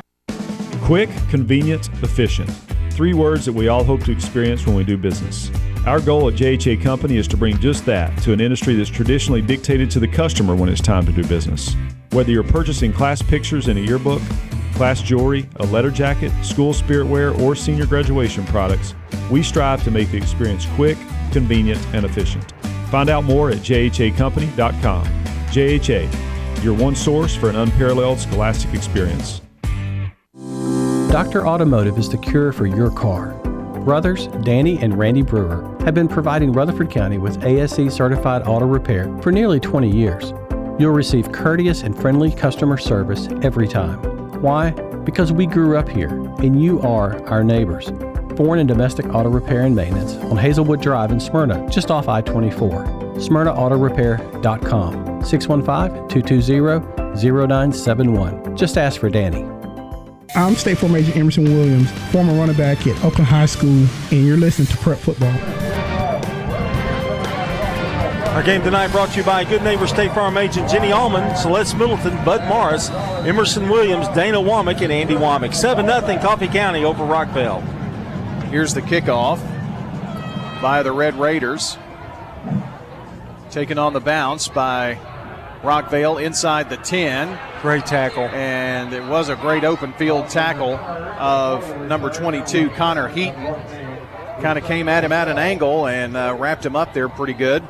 Speaker 32: Quick, convenient, efficient. Three words that we all hope to experience when we do business. Our goal at JHA Company is to bring just that to an industry that's traditionally dictated to the customer when it's time to do business. Whether you're purchasing class pictures in a yearbook, class jewelry, a letter jacket, school spirit wear, or senior graduation products, we strive to make the experience quick, convenient, and efficient. Find out more at jhacompany.com. JHA, your one source for an unparalleled scholastic experience.
Speaker 33: Dr. Automotive is the cure for your car. Brothers Danny and Randy Brewer have been providing Rutherford County with ASE certified auto repair for nearly 20 years. You'll receive courteous and friendly customer service every time. Why? Because we grew up here and you are our neighbors. Foreign and domestic auto repair and maintenance on Hazelwood Drive in Smyrna, just off I 24. SmyrnaAutorepair.com 615 220 0971. Just ask for Danny.
Speaker 34: I'm State Farm Agent Emerson Williams, former running back at Oakland High School, and you're listening to Prep Football.
Speaker 12: Our game tonight brought to you by Good Neighbor State Farm Agent Jenny Allman, Celeste Middleton, Bud Morris, Emerson Williams, Dana Womack, and Andy Womack. 7 0 Coffee County over Rockvale.
Speaker 4: Here's the kickoff by the Red Raiders. Taken on the bounce by Rockvale inside the 10.
Speaker 12: Great tackle.
Speaker 4: And it was a great open field tackle of number 22, Connor Heaton. Kind of came at him at an angle and uh, wrapped him up there pretty good.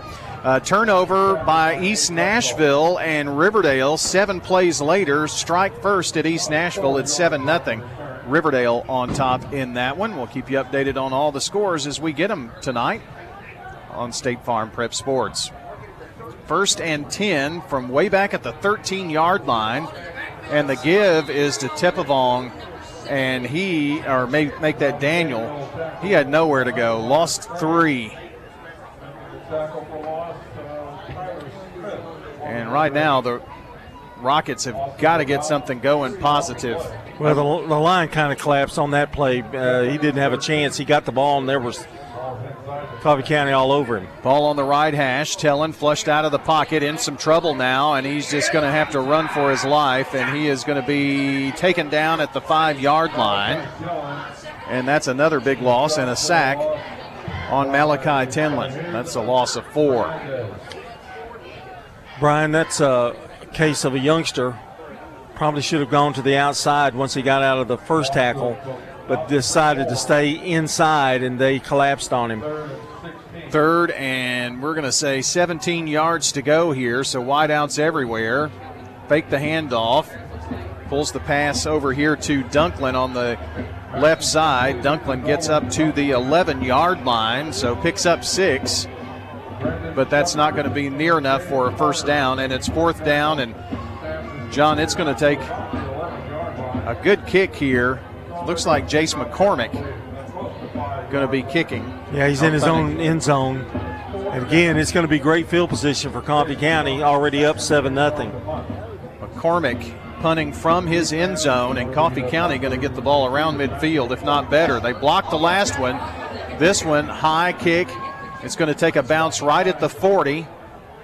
Speaker 4: Uh, turnover by East Nashville and Riverdale. Seven plays later, strike first at East Nashville. It's 7 0. Riverdale on top in that one. We'll keep you updated on all the scores as we get them tonight on State Farm Prep Sports. First and 10 from way back at the 13 yard line. And the give is to Tippavong. And he, or make, make that Daniel, he had nowhere to go. Lost three. And right now, the Rockets have got to get something going positive.
Speaker 12: Well, the, the line kind of collapsed on that play. Uh, he didn't have a chance. He got the ball, and there was Coffee County all over him.
Speaker 4: Ball on the right hash. Tellen flushed out of the pocket, in some trouble now, and he's just going to have to run for his life, and he is going to be taken down at the five yard line. And that's another big loss and a sack on Malachi Tellen. That's a loss of four.
Speaker 12: Brian, that's a case of a youngster. Probably should have gone to the outside once he got out of the first tackle, but decided to stay inside and they collapsed on him.
Speaker 4: Third, and we're going to say 17 yards to go here, so wideouts everywhere. Fake the handoff. Pulls the pass over here to Dunkley on the left side. Dunkley gets up to the 11 yard line, so picks up six but that's not going to be near enough for a first down. And it's fourth down. And John, it's going to take a good kick here. Looks like Jace McCormick going to be kicking.
Speaker 12: Yeah, he's in his own end zone. And again, it's going to be great field position for Coffee County, already up 7 0.
Speaker 4: McCormick punting from his end zone, and Coffee County going to get the ball around midfield, if not better. They blocked the last one. This one, high kick, it's going to take a bounce right at the 40.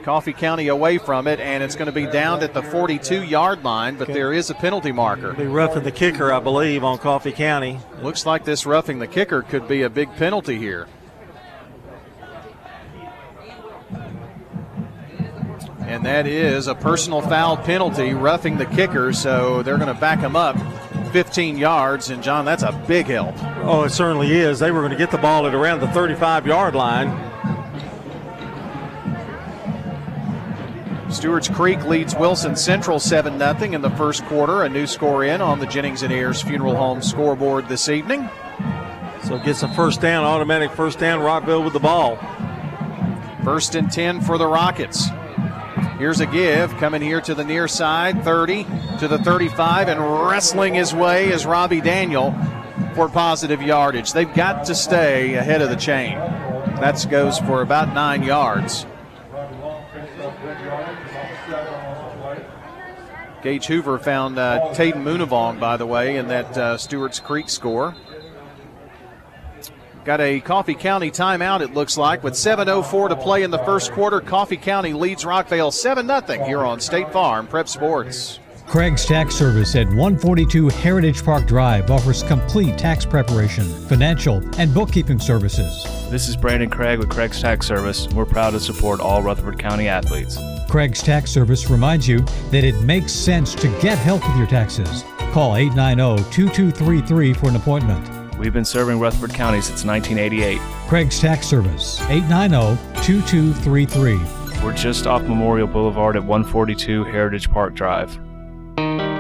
Speaker 4: Coffee County away from it, and it's going to be down at the 42 yard line, but there is a penalty marker.
Speaker 12: Be roughing the kicker, I believe, on Coffee County.
Speaker 4: Looks like this roughing the kicker could be a big penalty here. And that is a personal foul penalty, roughing the kicker, so they're going to back him up 15 yards. And, John, that's a big help.
Speaker 12: Oh, it certainly is. They were going to get the ball at around the 35 yard line.
Speaker 4: Stewart's Creek leads Wilson Central 7 0 in the first quarter. A new score in on the Jennings and Ayers Funeral Home scoreboard this evening.
Speaker 12: So gets a first down, automatic first down. Rockvale with the ball.
Speaker 4: First and 10 for the Rockets. Here's a give coming here to the near side, 30 to the 35, and wrestling his way is Robbie Daniel for positive yardage. They've got to stay ahead of the chain. That goes for about nine yards. Gage Hoover found uh, Taden Moonavong, by the way, in that uh, Stewart's Creek score. Got a Coffee County timeout, it looks like, with 7.04 to play in the first quarter. Coffee County leads Rockvale 7 0 here on State Farm Prep Sports.
Speaker 35: Craig's Tax Service at 142 Heritage Park Drive offers complete tax preparation, financial, and bookkeeping services.
Speaker 36: This is Brandon Craig with Craig's Tax Service. We're proud to support all Rutherford County athletes.
Speaker 35: Craig's Tax Service reminds you that it makes sense to get help with your taxes. Call 890 2233 for an appointment.
Speaker 36: We've been serving Rutherford County since 1988.
Speaker 35: Craig's Tax Service, 890 2233.
Speaker 36: We're just off Memorial Boulevard at 142 Heritage Park Drive.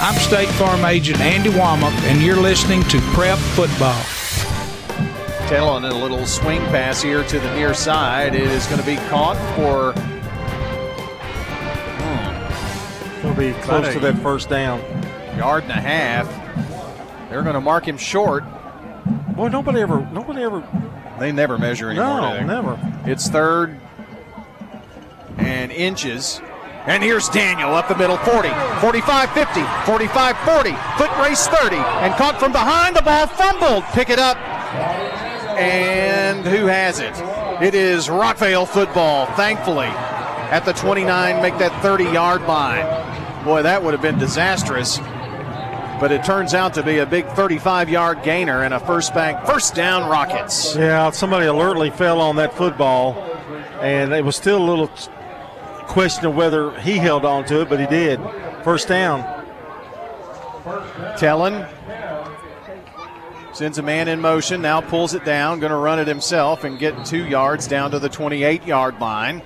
Speaker 31: I'm State Farm Agent Andy Womack, and you're listening to Prep Football.
Speaker 4: Tail on a little swing pass here to the near side. It is going to be caught for hmm,
Speaker 12: He'll be close to that first down.
Speaker 4: Yard and a half. They're going to mark him short.
Speaker 12: Boy, nobody ever, nobody ever.
Speaker 4: They never measure anymore.
Speaker 12: No, never.
Speaker 4: It's third and inches. And here's Daniel up the middle 40, 45 50, 45 40, foot race 30, and caught from behind. The ball fumbled. Pick it up. And who has it? It is Rockvale football, thankfully, at the 29, make that 30 yard line. Boy, that would have been disastrous. But it turns out to be a big 35 yard gainer and a first bank, first down Rockets.
Speaker 12: Yeah, somebody alertly fell on that football, and it was still a little question of whether he held on to it, but he did. First down.
Speaker 4: Tellen sends a man in motion, now pulls it down, going to run it himself and get two yards down to the 28 yard line.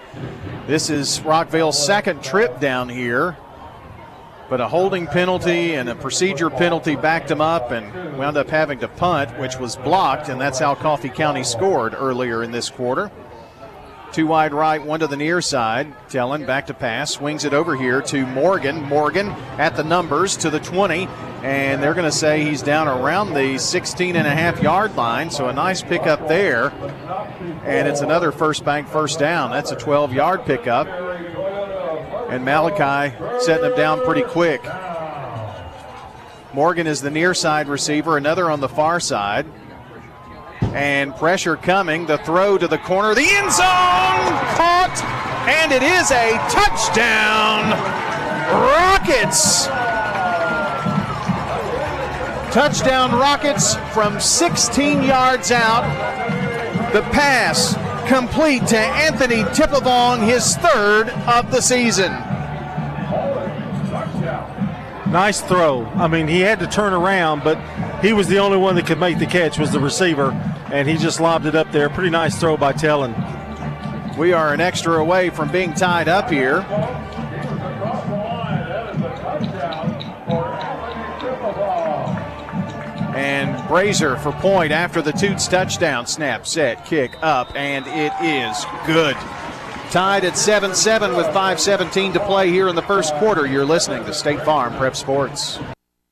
Speaker 4: This is Rockvale's second trip down here. but a holding penalty and a procedure penalty backed him up and wound up having to punt, which was blocked, and that's how Coffee County scored earlier in this quarter. Two wide right, one to the near side. Tellen back to pass, swings it over here to Morgan. Morgan at the numbers to the 20, and they're going to say he's down around the 16 and a half yard line, so a nice pickup there. And it's another first bank first down. That's a 12 yard pickup. And Malachi setting him down pretty quick. Morgan is the near side receiver, another on the far side. And pressure coming. The throw to the corner. The end zone caught. And it is a touchdown. Rockets. Touchdown Rockets from 16 yards out. The pass complete to Anthony Tippavong, his third of the season.
Speaker 12: Nice throw. I mean, he had to turn around, but he was the only one that could make the catch was the receiver, and he just lobbed it up there. Pretty nice throw by Tellen.
Speaker 4: We are an extra away from being tied up here. And Brazier for point after the Toots touchdown. Snap, set, kick up, and it is good. Tied at 7 7 with 5.17 to play here in the first quarter. You're listening to State Farm Prep Sports.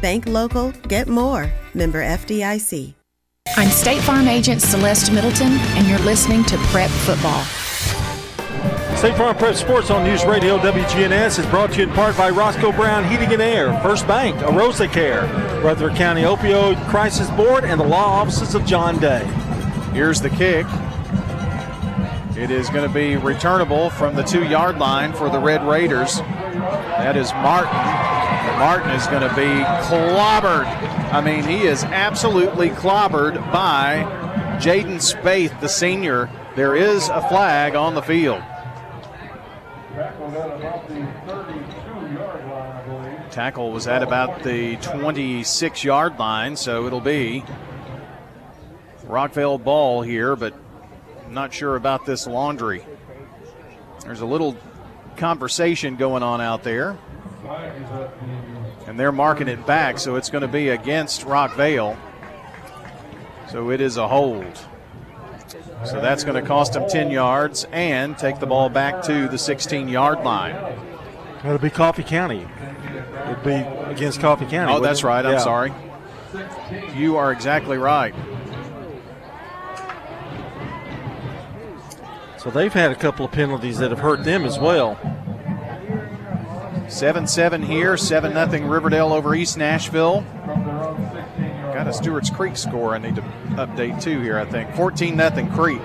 Speaker 37: Bank local, get more. Member FDIC.
Speaker 31: I'm State Farm Agent Celeste Middleton, and you're listening to Prep Football.
Speaker 12: State Farm Prep Sports on News Radio WGNS is brought to you in part by Roscoe Brown Heating and Air, First Bank, Arosa Care, Rutherford County Opioid Crisis Board, and the law offices of John Day.
Speaker 4: Here's the kick. It is going to be returnable from the two yard line for the Red Raiders. That is Martin. Martin is going to be clobbered. I mean, he is absolutely clobbered by Jaden Spaeth, the senior. There is a flag on the field. Tackle was at about the 26 yard line, so it'll be Rockvale ball here, but I'm not sure about this laundry. There's a little conversation going on out there. And they're marking it back, so it's going to be against Rockvale. So it is a hold. So that's going to cost them 10 yards and take the ball back to the 16 yard line.
Speaker 12: It'll be Coffee County. It'll be against Coffee County.
Speaker 4: Oh, that's
Speaker 12: it?
Speaker 4: right. I'm
Speaker 12: Yeah.
Speaker 4: sorry. You are exactly right.
Speaker 12: So they've had a couple of penalties that have hurt them as well.
Speaker 4: 7 7 here, 7 0 Riverdale over East Nashville. Got a Stewart's Creek score I need to update too here, I think. 14 0 Creek.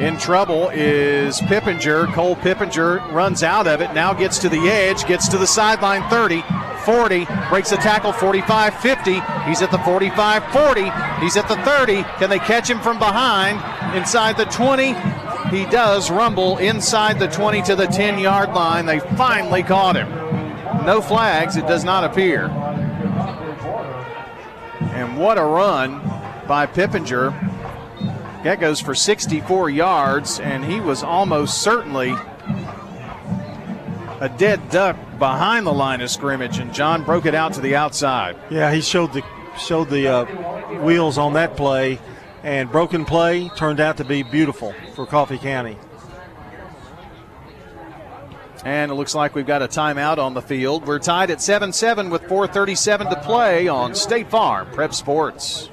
Speaker 4: In trouble is Pippinger. Cole Pippinger runs out of it, now gets to the edge, gets to the sideline 30, 40, breaks the tackle 45 50. He's at the 45 40. He's at the 30. Can they catch him from behind? Inside the 20. He does rumble inside the 20 to the 10 yard line. They finally caught him. No flags, it does not appear. And what a run by Pippinger. That goes for 64 yards, and he was almost certainly a dead duck behind the line of scrimmage, and John broke it out to the outside.
Speaker 12: Yeah, he showed the showed the uh, wheels on that play, and broken play turned out to be beautiful for Coffee County.
Speaker 4: And it looks like we've got a timeout on the field. We're tied at 7 7 with 4.37 to play on State Farm Prep Sports.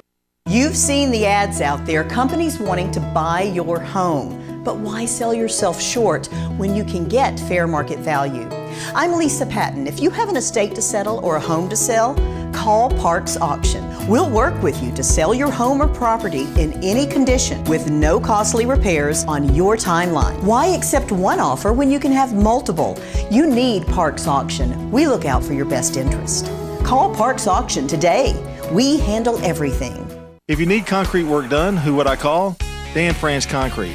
Speaker 38: You've seen the ads out there, companies wanting to buy your home. But why sell yourself short when you can get fair market value? I'm Lisa Patton. If you have an estate to settle or a home to sell, call Parks Auction. We'll work with you to sell your home or property in any condition with no costly repairs on your timeline. Why accept one offer when you can have multiple? You need Parks Auction. We look out for your best interest. Call Parks Auction today. We handle everything.
Speaker 12: If you need concrete work done, who would I call? Dan France Concrete.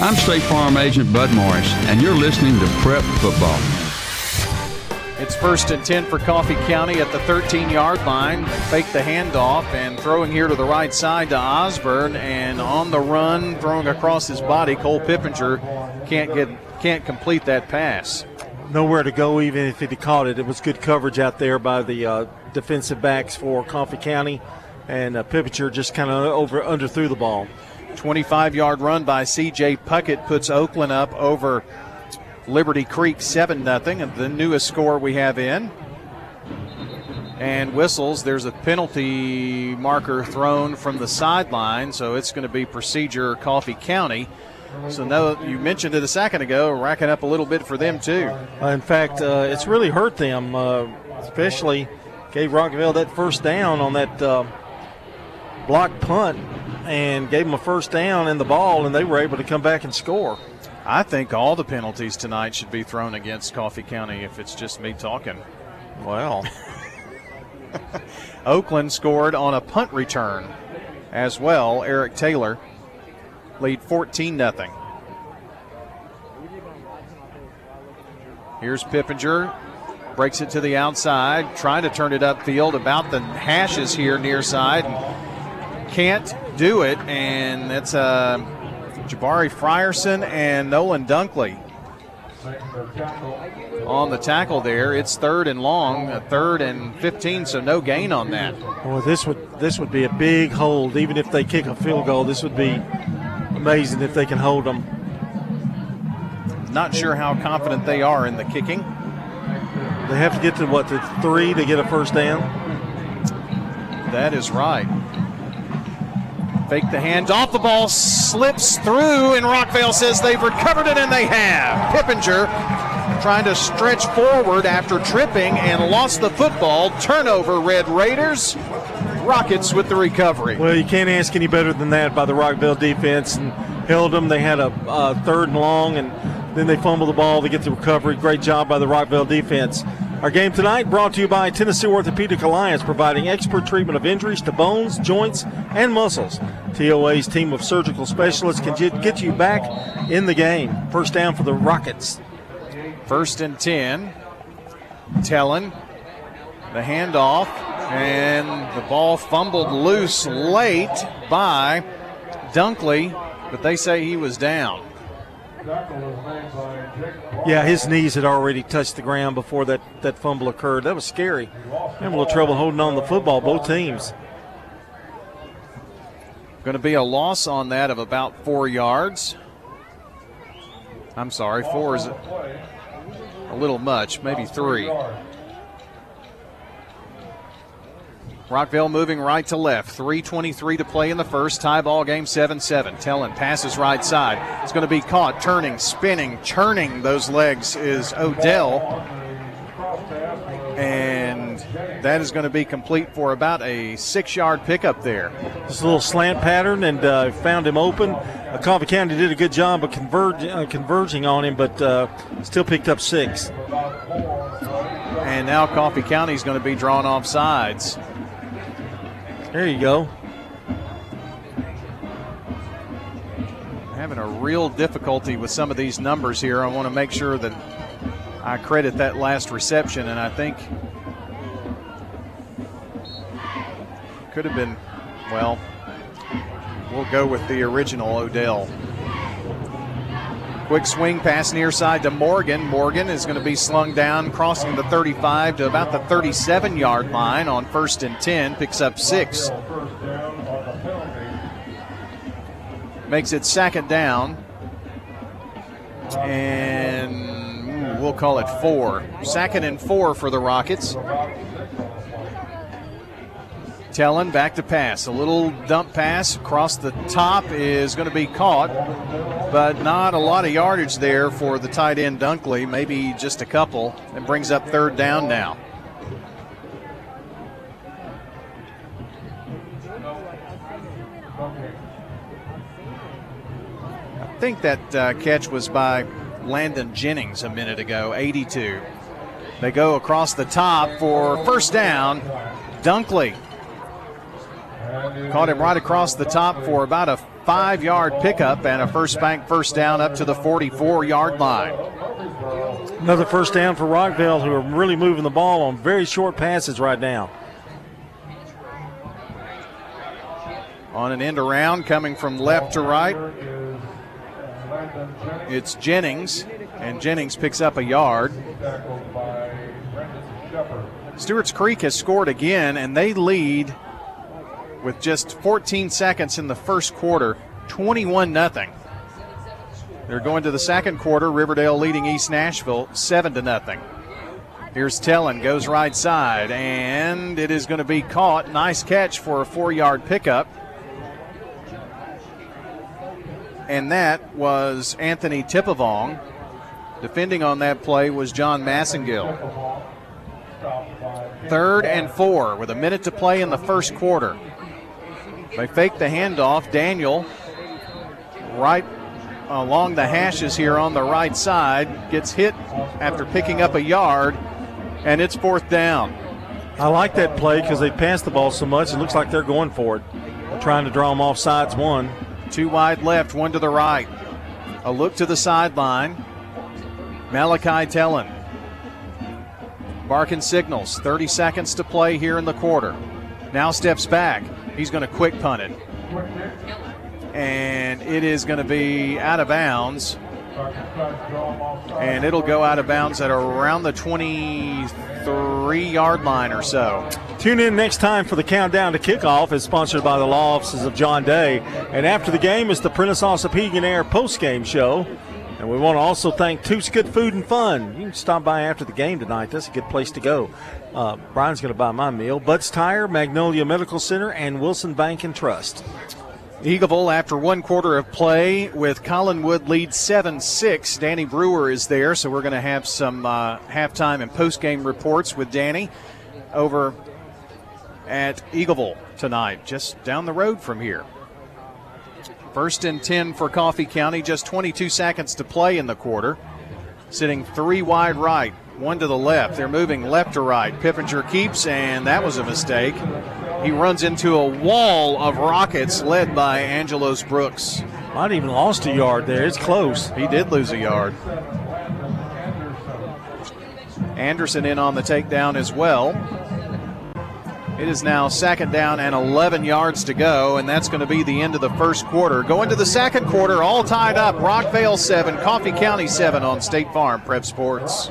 Speaker 39: I'm State Farm Agent Bud Morris, and you're listening to Prep Football.
Speaker 4: It's first and 10 for Coffee County at the 13 yard line. They fake the handoff and throwing here to the right side to Osborne. And on the run, throwing across his body, Cole Pippinger can't get can't complete that pass.
Speaker 12: Nowhere to go, even if he caught it. It was good coverage out there by the uh, defensive backs for Coffee County, and uh, Pippinger just kind of over underthrew the ball.
Speaker 4: 25 yard run by CJ Puckett puts Oakland up over Liberty Creek 7 0, and the newest score we have in. And whistles, there's a penalty marker thrown from the sideline, so it's going to be procedure Coffee County. So, no, you mentioned it a second ago, racking up a little bit for them, too.
Speaker 12: Uh, in fact, uh, it's really hurt them, uh, especially gave Rockvale that first down on that uh, block punt and gave them a first down in the ball, and they were able to come back and score.
Speaker 4: I think all the penalties tonight should be thrown against Coffee County if it's just me talking.
Speaker 12: Well, (laughs)
Speaker 4: Oakland scored on a punt return as well. Eric Taylor lead 14 0. Here's Pippinger. Breaks it to the outside, trying to turn it upfield about the hashes here near side. Can't do it, and that's uh, Jabari Frierson and Nolan Dunkley on the tackle there. It's third and long, a third and 15, so no gain on that.
Speaker 12: Well, this would this would be a big hold. Even if they kick a field goal, this would be amazing if they can hold them.
Speaker 4: Not sure how confident they are in the kicking.
Speaker 12: They have to get to what the three to get a first down.
Speaker 4: That is right. Fake the hand off the ball, slips through, and Rockvale says they've recovered it, and they have. Pippinger trying to stretch forward after tripping and lost the football. Turnover, Red Raiders. Rockets with the recovery.
Speaker 12: Well, you can't ask any better than that by the Rockvale defense and held them. They had a uh, third and long, and then they fumbled the ball to get the recovery. Great job by the Rockvale defense. Our game tonight brought to you by Tennessee Orthopedic Alliance, providing expert treatment of injuries to bones, joints, and muscles. TOA's team of surgical specialists can get you back in the game. First down for the Rockets.
Speaker 4: First and 10. Tellen, the handoff, and the ball fumbled loose late by Dunkley, but they say he was down.
Speaker 12: Yeah, his knees had already touched the ground before that, that fumble occurred. That was scary. Having a little trouble holding on the football, both teams.
Speaker 4: Going to be a loss on that of about four yards. I'm sorry, four is a little much, maybe three. Rockvale moving right to left. 3.23 to play in the first. Tie ball game 7 7. Tellen passes right side. It's going to be caught, turning, spinning, churning those legs is Odell. And that is going to be complete for about a six yard pickup there.
Speaker 12: This little slant pattern and uh, found him open. Uh, Coffee County did a good job of converge, uh, converging on him, but uh, still picked up six.
Speaker 4: And now Coffee County is going to be drawn off sides.
Speaker 12: There you go.
Speaker 4: Having a real difficulty with some of these numbers here. I want to make sure that I credit that last reception, and I think could have been, well, we'll go with the original Odell. Quick swing pass near side to Morgan. Morgan is going to be slung down, crossing the 35 to about the 37 yard line on first and 10, picks up six. Makes it second down. And we'll call it four. Second and four for the Rockets. Tellen back to pass. A little dump pass across the top is going to be caught, but not a lot of yardage there for the tight end Dunkley. Maybe just a couple. It brings up third down now. I think that uh, catch was by Landon Jennings a minute ago, 82. They go across the top for first down. Dunkley caught him right across the top for about a five yard pickup and a first bank first down up to the 44 yard line.
Speaker 12: Another first down for Rockvale, who are really moving the ball on very short passes right now.
Speaker 4: On an end around, coming from left to right, it's Jennings, and Jennings picks up a yard. Stewart's Creek has scored again, and they lead with just 14 seconds in the first quarter, 21 0. They're going to the second quarter. Riverdale leading East Nashville 7 to nothing. Here's Tellen, goes right side, and it is going to be caught. Nice catch for a four yard pickup. And that was Anthony Tippavong. Defending on that play was John Massengill. Third and four with a minute to play in the first quarter. They fake the handoff. Daniel, right along the hashes here on the right side, gets hit after picking up a yard, and it's fourth down.
Speaker 12: I like that play because they pass the ball so much. It looks like they're going for it, trying to draw them off sides one.
Speaker 4: Two wide left, one to the right. A look to the sideline. Malachi Tellen. Barking signals. 30 seconds to play here in the quarter. Now steps back. He's going to quick punt it. And it is going to be out of bounds. And it'll go out of bounds at around the 23 yard line or so.
Speaker 12: Tune in next time for the countdown to kickoff. It's sponsored by the law offices of John Day. And after the game is the Prentice Ossipee Air post game show. And we want to also thank Toots Good Food and Fun. You can stop by after the game tonight. That's a good place to go. Uh, Brian's going to buy my meal. Bud's Tire, Magnolia Medical Center, and Wilson Bank and Trust.
Speaker 4: Eagleville, after one quarter of play with Collinwood lead 7 6. Danny Brewer is there, so we're going to have some uh, halftime and post game reports with Danny over at Eagleville tonight, just down the road from here. First and 10 for Coffee County, just 22 seconds to play in the quarter. Sitting three wide right, one to the left. They're moving left to right. Pippinger keeps, and that was a mistake. He runs into a wall of rockets led by Angelos Brooks.
Speaker 12: Might even lost a yard there. It's close.
Speaker 4: He did lose a yard. Anderson in on the takedown as well. It is now second down and 11 yards to go, and that's going to be the end of the first quarter. Going to the second quarter, all tied up. Rockvale 7, Coffee County 7 on State Farm Prep Sports.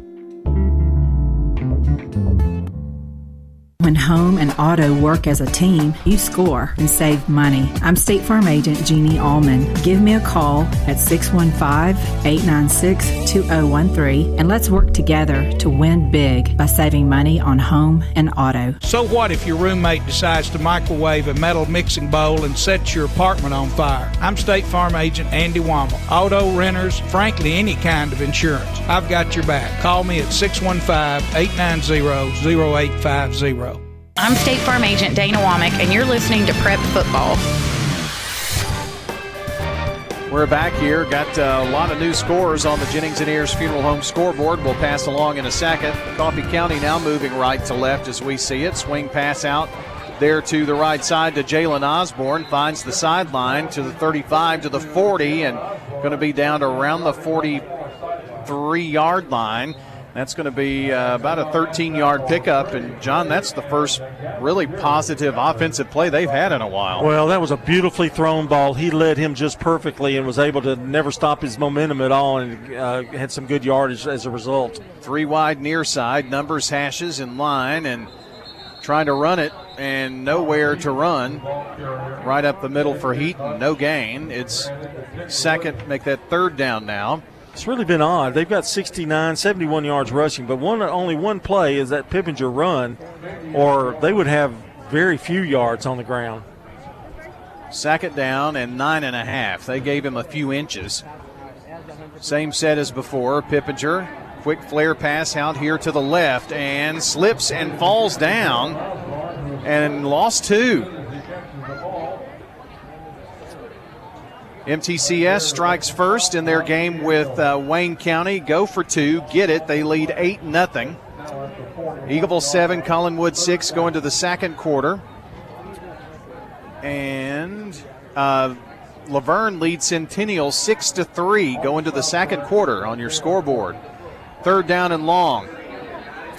Speaker 31: When home and auto work as a team, you score and save money. I'm State Farm Agent Jeannie Allman. Give me a call at 615 896 2013 and let's work together to win big by saving money on home and auto.
Speaker 40: So, what if your roommate decides to microwave a metal mixing bowl and sets your apartment on fire? I'm State Farm Agent Andy Womack. Auto, renters, frankly, any kind of insurance. I've got your back. Call me at 615 890 0850.
Speaker 41: I'm State Farm Agent Dana Womack, and you're listening to Prep Football.
Speaker 4: We're back here. Got uh, a lot of new scores on the Jennings and Ayers Funeral Home scoreboard. We'll pass along in a second. Coffee County now moving right to left as we see it. Swing pass out there to the right side to Jalen Osborne. Finds the sideline to the 35 to the 40 and going to be down to around the 43 yard line. That's going to be uh, about a 13 yard pickup. And, John, that's the first really positive offensive play they've had in a while.
Speaker 12: Well, that was a beautifully thrown ball. He led him just perfectly and was able to never stop his momentum at all and uh, had some good yardage as a result.
Speaker 4: Three wide near side, numbers hashes in line, and trying to run it and nowhere to run. Right up the middle for Heaton, no gain. It's second, make that third down now.
Speaker 12: It's really been odd. They've got 69, 71 yards rushing, but one only one play is that Pippinger run, or they would have very few yards on the ground.
Speaker 4: Second down and nine and a half. They gave him a few inches. Same set as before. Pippinger, quick flare pass out here to the left and slips and falls down and lost two. MTCS strikes first in their game with uh, Wayne County. Go for two, get it. They lead 8 nothing. Eagleville 7, Collinwood 6 going to the second quarter. And uh, La Vergne leads Centennial 6 to 3 going to the second quarter on your scoreboard. Third down and long.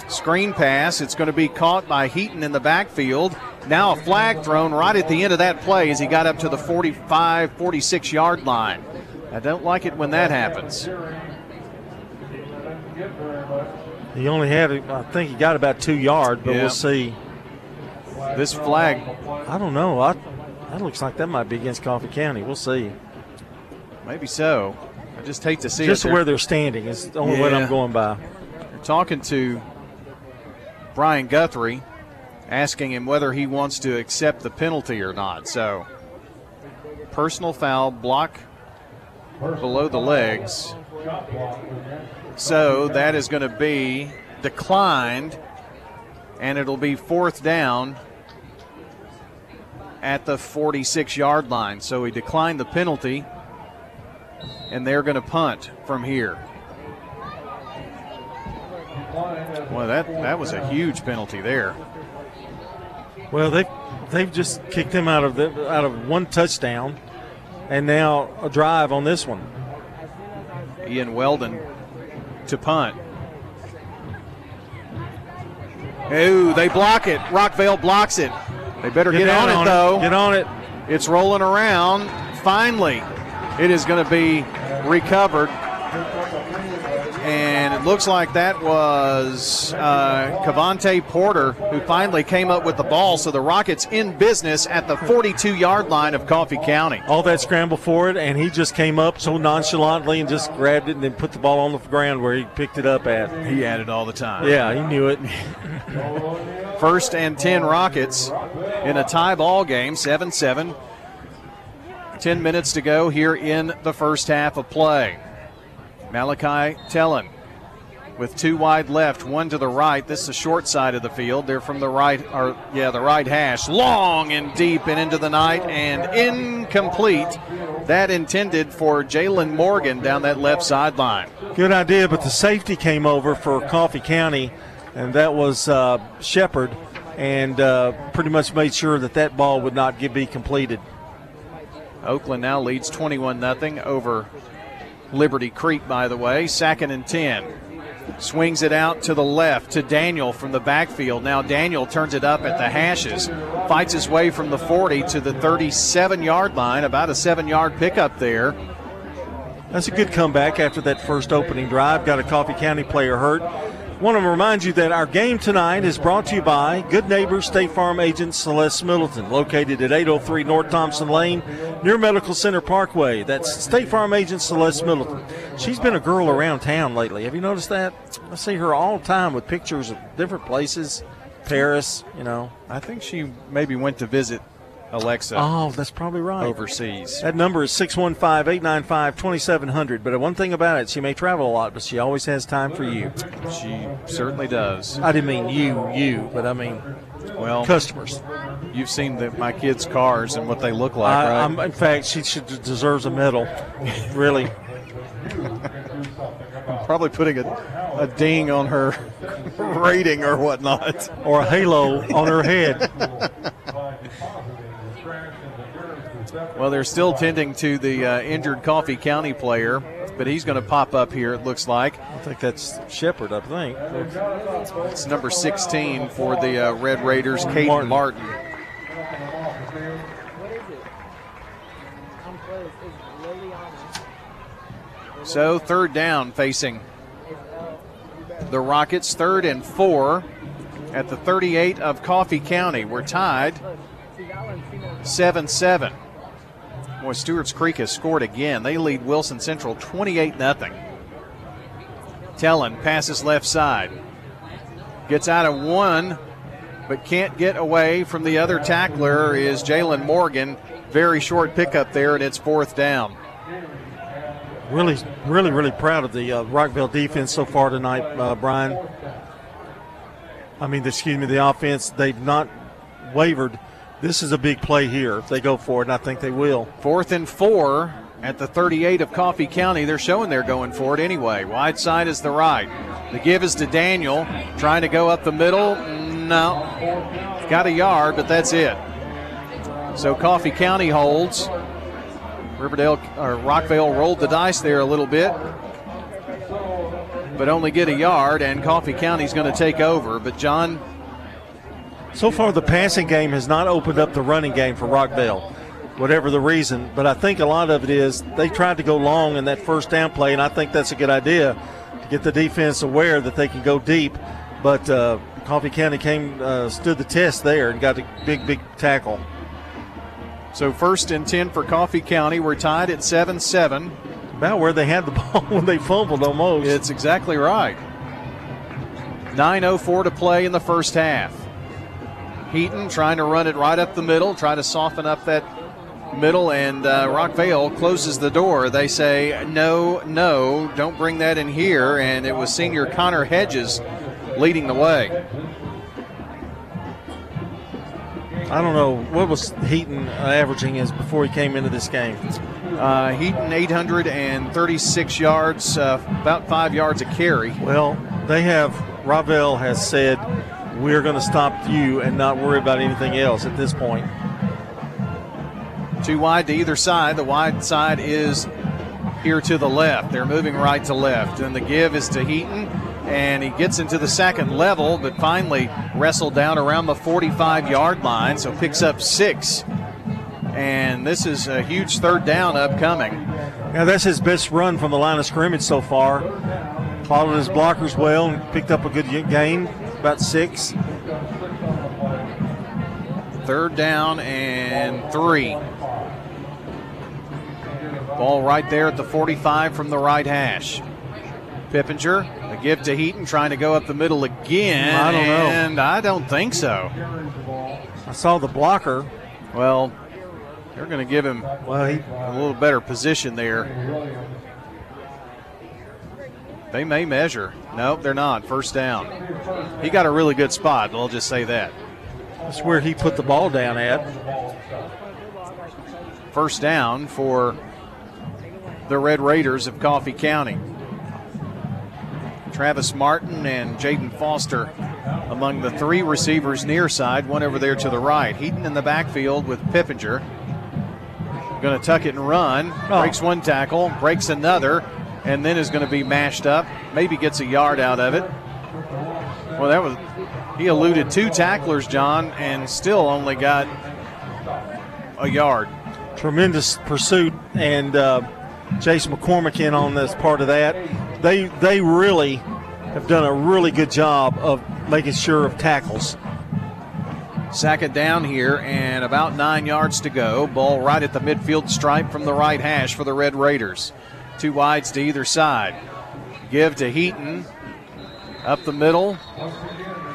Speaker 4: Screen pass. It's going to be caught by Heaton in the backfield. Now a flag thrown right at the end of that play as he got up to the 45, 46 yard line. I don't like it when that happens.
Speaker 12: He only had, I think he got about two yards, but
Speaker 4: Yeah.
Speaker 12: we'll see.
Speaker 4: This flag,
Speaker 12: I don't know. I, that looks like that might be against Coffee County. We'll see.
Speaker 4: maybe so. I just hate to see
Speaker 12: Just
Speaker 4: it.
Speaker 12: where they're standing is the only way I'm going by.
Speaker 4: They're talking to Brian Guthrie, asking him whether he wants to accept the penalty or not. So, personal foul, block below the legs. So, that is going to be declined, and it'll be fourth down at the 46 yard line. So, he declined the penalty, and they're going to punt from here. Well, that that was a huge penalty there.
Speaker 12: Well, they they've just kicked him out of the out of one touchdown, and now a drive on this one.
Speaker 4: Ian Weldon to punt. Ooh, they block it. Rockvale blocks it. They better get,
Speaker 12: down
Speaker 4: on, it though.
Speaker 12: Get on it.
Speaker 4: It's rolling around. Finally, it is going to be recovered. It looks like that was uh, Cavante Porter who finally came up with the ball. So the Rockets in business at the 42 yard line of Coffee County.
Speaker 12: All that scramble for it, and he just came up so nonchalantly and just grabbed it and then put the ball on the ground where he picked it up at.
Speaker 4: He had it all the time.
Speaker 12: Yeah, he knew it. (laughs)
Speaker 4: First and 10 Rockets in a tie ball game, 7 7. 10 minutes to go here in the first half of play. Malachi Tellen with two wide left, one to the right. This is the short side of the field. They're from the right, or yeah, the right hash. Long and deep and into the night and incomplete. That intended for Jalen Morgan down that left sideline.
Speaker 12: Good idea, but the safety came over for Coffee County, and that was uh, Shepard, and uh, pretty much made sure that that ball would not get, be completed.
Speaker 4: Oakland now leads 21 0 over Liberty Creek, by the way. Second and 10. Swings it out to the left to Daniel from the backfield. Now Daniel turns it up at the hashes, fights his way from the 40 to the 37 yard line, about a seven yard pickup there.
Speaker 12: That's a good comeback after that first opening drive. Got a Coffee County player hurt. Want to remind you that our game tonight is brought to you by Good Neighbor State Farm agent Celeste Middleton, located at 803 North Thompson Lane near Medical Center Parkway. That's State Farm agent Celeste Middleton. She's been a girl around town lately. Have you noticed that? I see her all the time with pictures of different places, Paris, you know.
Speaker 4: I think she maybe went to visit Alexa
Speaker 12: Oh, that's probably right.
Speaker 4: overseas.
Speaker 12: That number is 615 895 2700. But uh, one thing about it, she may travel a lot, but she always has time for you.
Speaker 4: She certainly does.
Speaker 12: I didn't mean you, you, but I mean,
Speaker 4: well,
Speaker 12: customers.
Speaker 4: You've seen the, my kids' cars and what they look like,
Speaker 12: I,
Speaker 4: right?
Speaker 12: In fact, she should deserves a medal. really.
Speaker 4: I'm (laughs) Probably putting a, a ding on her (laughs) rating or whatnot.
Speaker 12: Or a halo on her head. (laughs)
Speaker 4: Well, they're still tending to the uh, injured Coffee County player, but he's going to pop up here, it looks like.
Speaker 12: I think that's Shepard, I think.
Speaker 4: It's number 16 for the uh, Red Raiders, Caden Martin. Martin. So, third down facing the Rockets, third and four at the 38 of Coffee County. We're tied 7 7. Boy, Stewart's Creek has scored again. They lead Wilson Central 28 0. Tellen passes left side. Gets out of one, but can't get away from the other tackler is Jalen Morgan. Very short pickup there, and it's fourth down.
Speaker 12: Really, really, really proud of the uh, Rockvale defense so far tonight, uh, Brian. I mean, excuse me, the offense, they've not wavered. This is a big play here. If they go for it, and I think they will.
Speaker 4: Fourth and four at the 38 of Coffee County. They're showing they're going for it anyway. Wide side is the right. The give is to Daniel, trying to go up the middle. No. Got a yard, but that's it. So Coffee County holds. Riverdale or Rockvale rolled the dice there a little bit, but only get a yard, and Coffee County's going to take over. But John,
Speaker 12: so far the passing game has not opened up the running game for Rockvale, whatever the reason. But I think a lot of it is they tried to go long in that first down play, and I think that's a good idea to get the defense aware that they can go deep. But uh, Coffee County came uh, stood the test there and got a big, big tackle.
Speaker 4: So first and 10 for Coffee County. We're tied at 7 7.
Speaker 12: About where they had the (laughs) ball when they fumbled almost.
Speaker 4: It's exactly right. 9.04 to play in the first half. Heaton trying to run it right up the middle, try to soften up that middle, and uh, Rockvale closes the door. They say, no, no, don't bring that in here. And it was senior Connor Hedges leading the way.
Speaker 12: I don't know what was Heaton averaging is before he came into this game.
Speaker 4: Uh, Heaton 836 yards, uh, about five yards a carry.
Speaker 12: Well, they have Ravel has said we're going to stop you and not worry about anything else at this point.
Speaker 4: Too wide to either side. The wide side is here to the left. They're moving right to left, and the give is to Heaton and he gets into the second level, but finally wrestled down around the 45 yard line, so picks up six. And this is a huge third down upcoming.
Speaker 12: Yeah, that's his best run from the line of scrimmage so far. Followed his blockers well and picked up a good gain, about six.
Speaker 4: Third down and three. Ball right there at the 45 from the right hash. Pippinger, a give to Heaton, trying to go up the middle again.
Speaker 12: I don't know.
Speaker 4: And I don't think so.
Speaker 12: I saw the blocker.
Speaker 4: Well, they're going to give him
Speaker 12: well, he,
Speaker 4: a little better position there. They may measure. Nope, they're not. First down. He got a really good spot, I'll just say that.
Speaker 12: That's where he put the ball down at.
Speaker 4: First down for the Red Raiders of Coffee County. Travis Martin and Jaden Foster among the three receivers near side, one over there to the right. Heaton in the backfield with Pippinger. Going to tuck it and run.
Speaker 12: Oh.
Speaker 4: Breaks one tackle, breaks another, and then is going to be mashed up. Maybe gets a yard out of it. Well, that was he eluded two tacklers, John, and still only got a yard.
Speaker 12: Tremendous pursuit, and uh, Chase McCormick in on this part of that. They they really have done a really good job of making sure of tackles.
Speaker 4: Sack it down here, and about nine yards to go. Ball right at the midfield stripe from the right hash for the Red Raiders. Two wides to either side. Give to Heaton. Up the middle.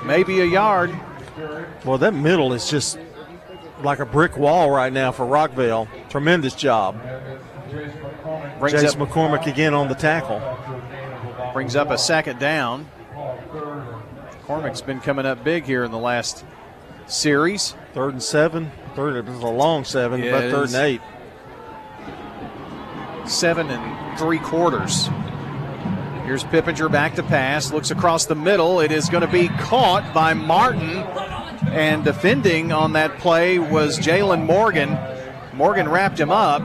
Speaker 4: Maybe a yard.
Speaker 12: Well, that middle is just like a brick wall right now for Rockvale. Tremendous job.
Speaker 4: Brings
Speaker 12: Chase
Speaker 4: up,
Speaker 12: McCormick again on the tackle.
Speaker 4: brings up a second down. McCormick's been coming up big here in the last series.
Speaker 12: Third and seven. Third, it was a long seven,
Speaker 4: Yeah,
Speaker 12: but third
Speaker 4: is.
Speaker 12: and eight.
Speaker 4: Seven and three quarters. Here's Pippinger back to pass. Looks across the middle. It is going to be caught by Martin. And defending on that play was Jalen Morgan. Morgan wrapped him up,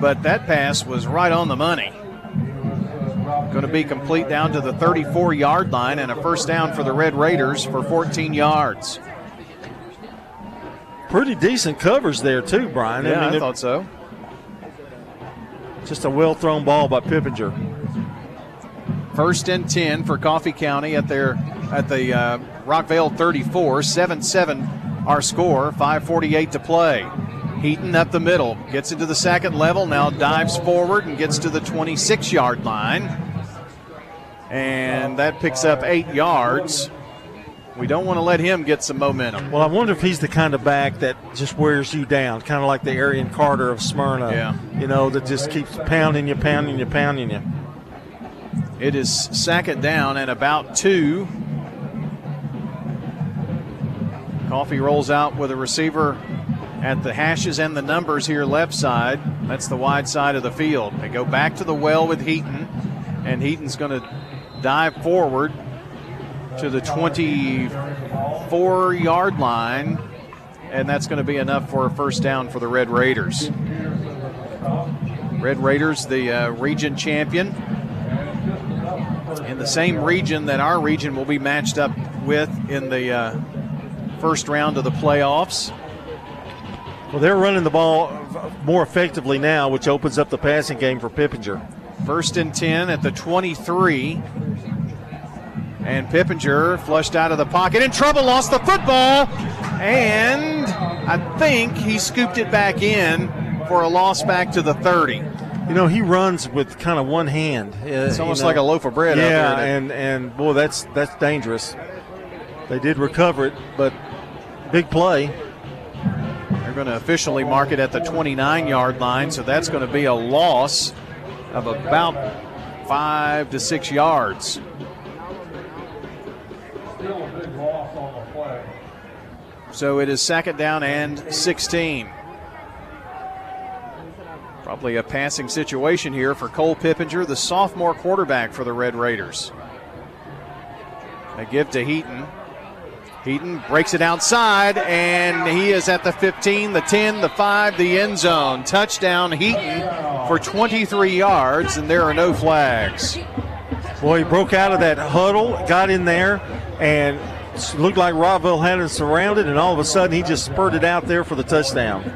Speaker 4: but that pass was right on the money. Going to be complete down to the 34 yard line and a first down for the Red Raiders for 14 yards.
Speaker 12: Pretty decent covers there, too, Brian.
Speaker 4: Yeah, I
Speaker 12: it-
Speaker 4: thought so.
Speaker 12: Just a well thrown ball by Pippinger.
Speaker 4: First and 10 for Coffee County at their at the uh, Rockvale 34, 7-7 our score, 5:48 to play. Heaton up the middle, gets into the second level, now dives forward and gets to the 26-yard line. And that picks up 8 yards. We don't want to let him get some momentum.
Speaker 12: Well, I wonder if he's the kind of back that just wears you down, kind of like the Arian Carter of Smyrna.
Speaker 4: Yeah.
Speaker 12: You know, that just keeps pounding you, pounding you, pounding you.
Speaker 4: It is second down and about two. Coffee rolls out with a receiver at the hashes and the numbers here left side. That's the wide side of the field. They go back to the well with Heaton, and Heaton's going to dive forward to the 24 yard line, and that's going to be enough for a first down for the Red Raiders. Red Raiders, the uh, region champion, in the same region that our region will be matched up with in the uh, first round of the playoffs.
Speaker 12: Well, they're running the ball more effectively now, which opens up the passing game for Pippinger.
Speaker 4: First and 10 at the 23. And Pippinger flushed out of the pocket in trouble, lost the football, and I think he scooped it back in for a loss back to the 30.
Speaker 12: You know, he runs with kind of one hand. Uh,
Speaker 4: It's
Speaker 12: you
Speaker 4: almost
Speaker 12: know.
Speaker 4: like a loaf of bread out
Speaker 12: Yeah, and and boy, that's that's dangerous. They did recover it, but big play.
Speaker 4: They're going to officially mark it at the 29 yard line, so that's going to be a loss of about five to six yards. So it is second down and 16. Probably a passing situation here for Cole Pippinger, the sophomore quarterback for the Red Raiders. They give to Heaton. Heaton breaks it outside, and he is at the 15, the 10, the 5, the end zone. Touchdown, Heaton for 23 yards, and there are no flags.
Speaker 12: Boy, he broke out of that huddle, got in there, and looked like Rockvale had him surrounded, and all of a sudden he just spurted out there for the touchdown.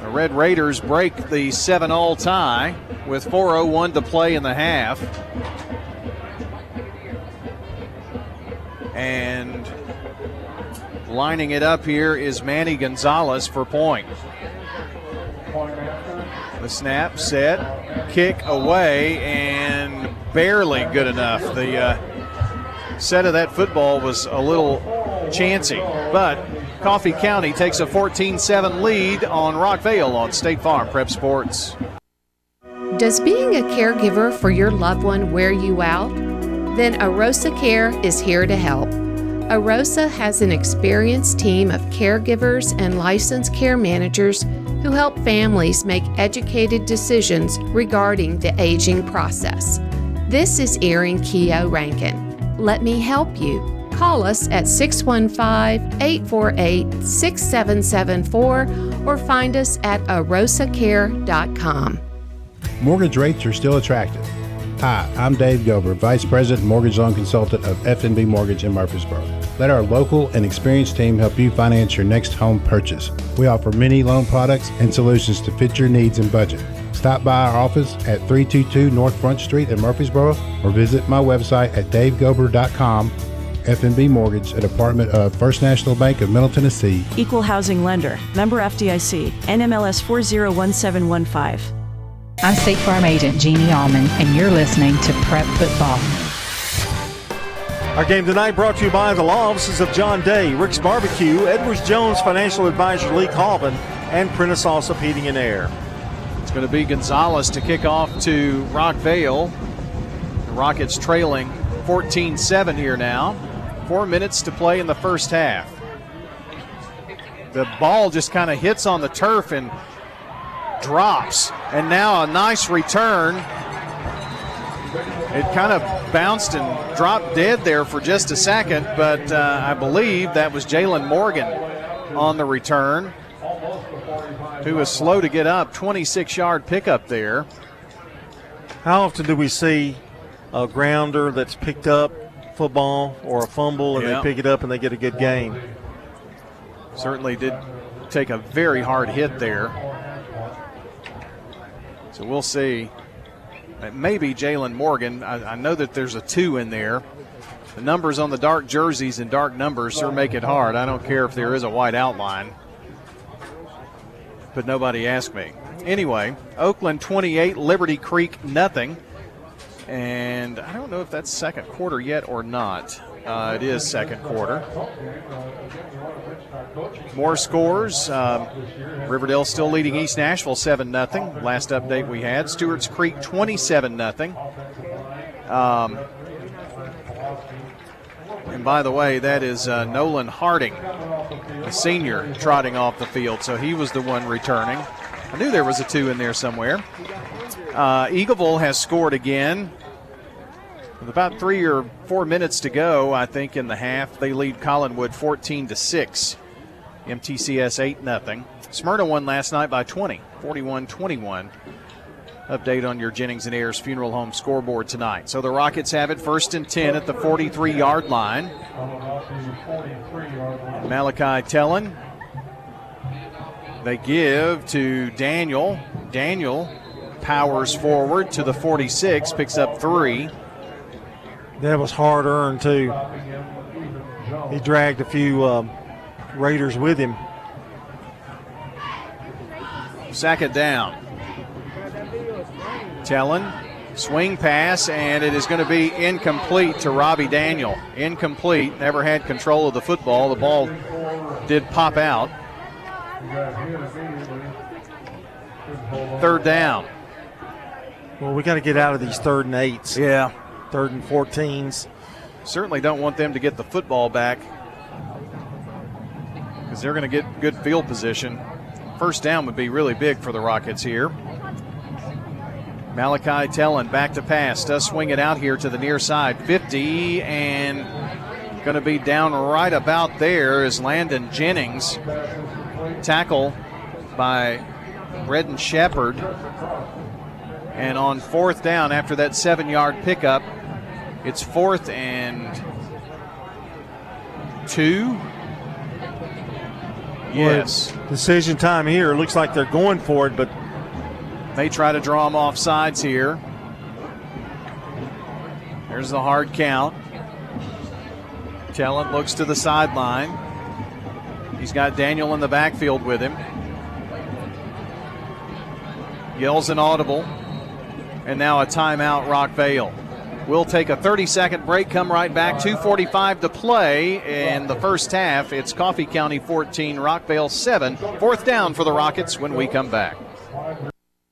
Speaker 4: The Red Raiders break the 7 all tie with 4.01 to play in the half. And lining it up here is Manny Gonzalez for point. The snap, set, kick away, and barely good enough. The uh, set of that football was a little chancy, but Coffee County takes a 14 7 lead on Rockvale on State Farm Prep Sports.
Speaker 41: Does being a caregiver for your loved one wear you out? Then Arosa Care is here to help. Arosa has an experienced team of caregivers and licensed care managers who help families make educated decisions regarding the aging process. This is Erin Keogh Rankin. Let me help you. Call us at 615 848 6774 or find us at arosacare.com.
Speaker 42: Mortgage rates are still attractive. Hi, I'm Dave Gober, Vice President Mortgage Loan Consultant of FNB Mortgage in Murfreesboro. Let our local and experienced team help you finance your next home purchase. We offer many loan products and solutions to fit your needs and budget. Stop by our office at 322 North Front Street in Murfreesboro or visit my website at davegober.com. FNB Mortgage, a department of First National Bank of Middle Tennessee.
Speaker 43: Equal housing lender. Member FDIC. NMLS 401715.
Speaker 31: I'm State Farm Agent Jeannie Allman, and you're listening to Prep Football.
Speaker 12: Our game tonight brought to you by the law offices of John Day, Rick's Barbecue, Edwards Jones Financial Advisor Lee Colvin, and Prentice Allsup Heating and Air.
Speaker 4: It's going to be Gonzalez to kick off to Rockvale. The Rockets trailing 14 7 here now. Four minutes to play in the first half. the ball just kind of hits on the turf and drops. And now a nice return. It kind of bounced and dropped dead there for just a second, but uh, I believe that was Jalen Morgan on the return, who was slow to get up. 26 yard pickup there.
Speaker 12: How often do we see a grounder that's picked up football or a fumble and
Speaker 4: Yeah.
Speaker 12: they pick it up and they get a good gain?
Speaker 4: Certainly did take a very hard hit there. So we'll see. Maybe Jalen Morgan. I, I know that there's a two in there. The numbers on the dark jerseys and dark numbers sure make it hard. I don't care if there is a white outline. But nobody asked me. Anyway, Oakland 28, Liberty Creek nothing. And I don't know if that's second quarter yet or not. Uh, it is second quarter. More scores. Um, Riverdale still leading East Nashville 7 0. Last update we had. Stewart's Creek 27 0. Um, and by the way, that is uh, Nolan Harding, a senior, trotting off the field. So he was the one returning. I knew there was a two in there somewhere. Uh, Eagleville has scored again. With about three or four minutes to go, I think, in the half, they lead Collinwood 14 to 6. MTCS 8 0. Smyrna won last night by 20, 41 21. Update on your Jennings and Ayers Funeral Home scoreboard tonight. So the Rockets have it first and 10 at the 43 yard line. Malachi Tellen. They give to Daniel. Daniel powers forward to the 46, picks up three.
Speaker 12: That was hard earned, too. He dragged a few um, Raiders with him.
Speaker 4: Second down. Tellen, swing pass, and it is going to be incomplete to Robbie Daniel. Incomplete. Never had control of the football. The ball did pop out. Third down.
Speaker 12: Well, we got to get out of these third and eights.
Speaker 4: Yeah.
Speaker 12: Third and 14s.
Speaker 4: Certainly don't want them to get the football back because they're going to get good field position. First down would be really big for the Rockets here. Malachi Tellen back to pass. Does swing it out here to the near side. 50 and going to be down right about there is Landon Jennings. Tackle by Redden Shepard. And on fourth down, after that seven yard pickup, it's fourth and two. Yes.
Speaker 12: Boy, decision time here. Looks like they're going for it, but
Speaker 4: May try to draw him off sides here. There's the hard count. Tellen looks to the sideline. He's got Daniel in the backfield with him. Yells an audible. And now a timeout, Rockvale. We'll take a 30 second break, come right back. 2.45 to play in the first half. It's Coffee County 14, Rockvale 7. Fourth down for the Rockets when we come back.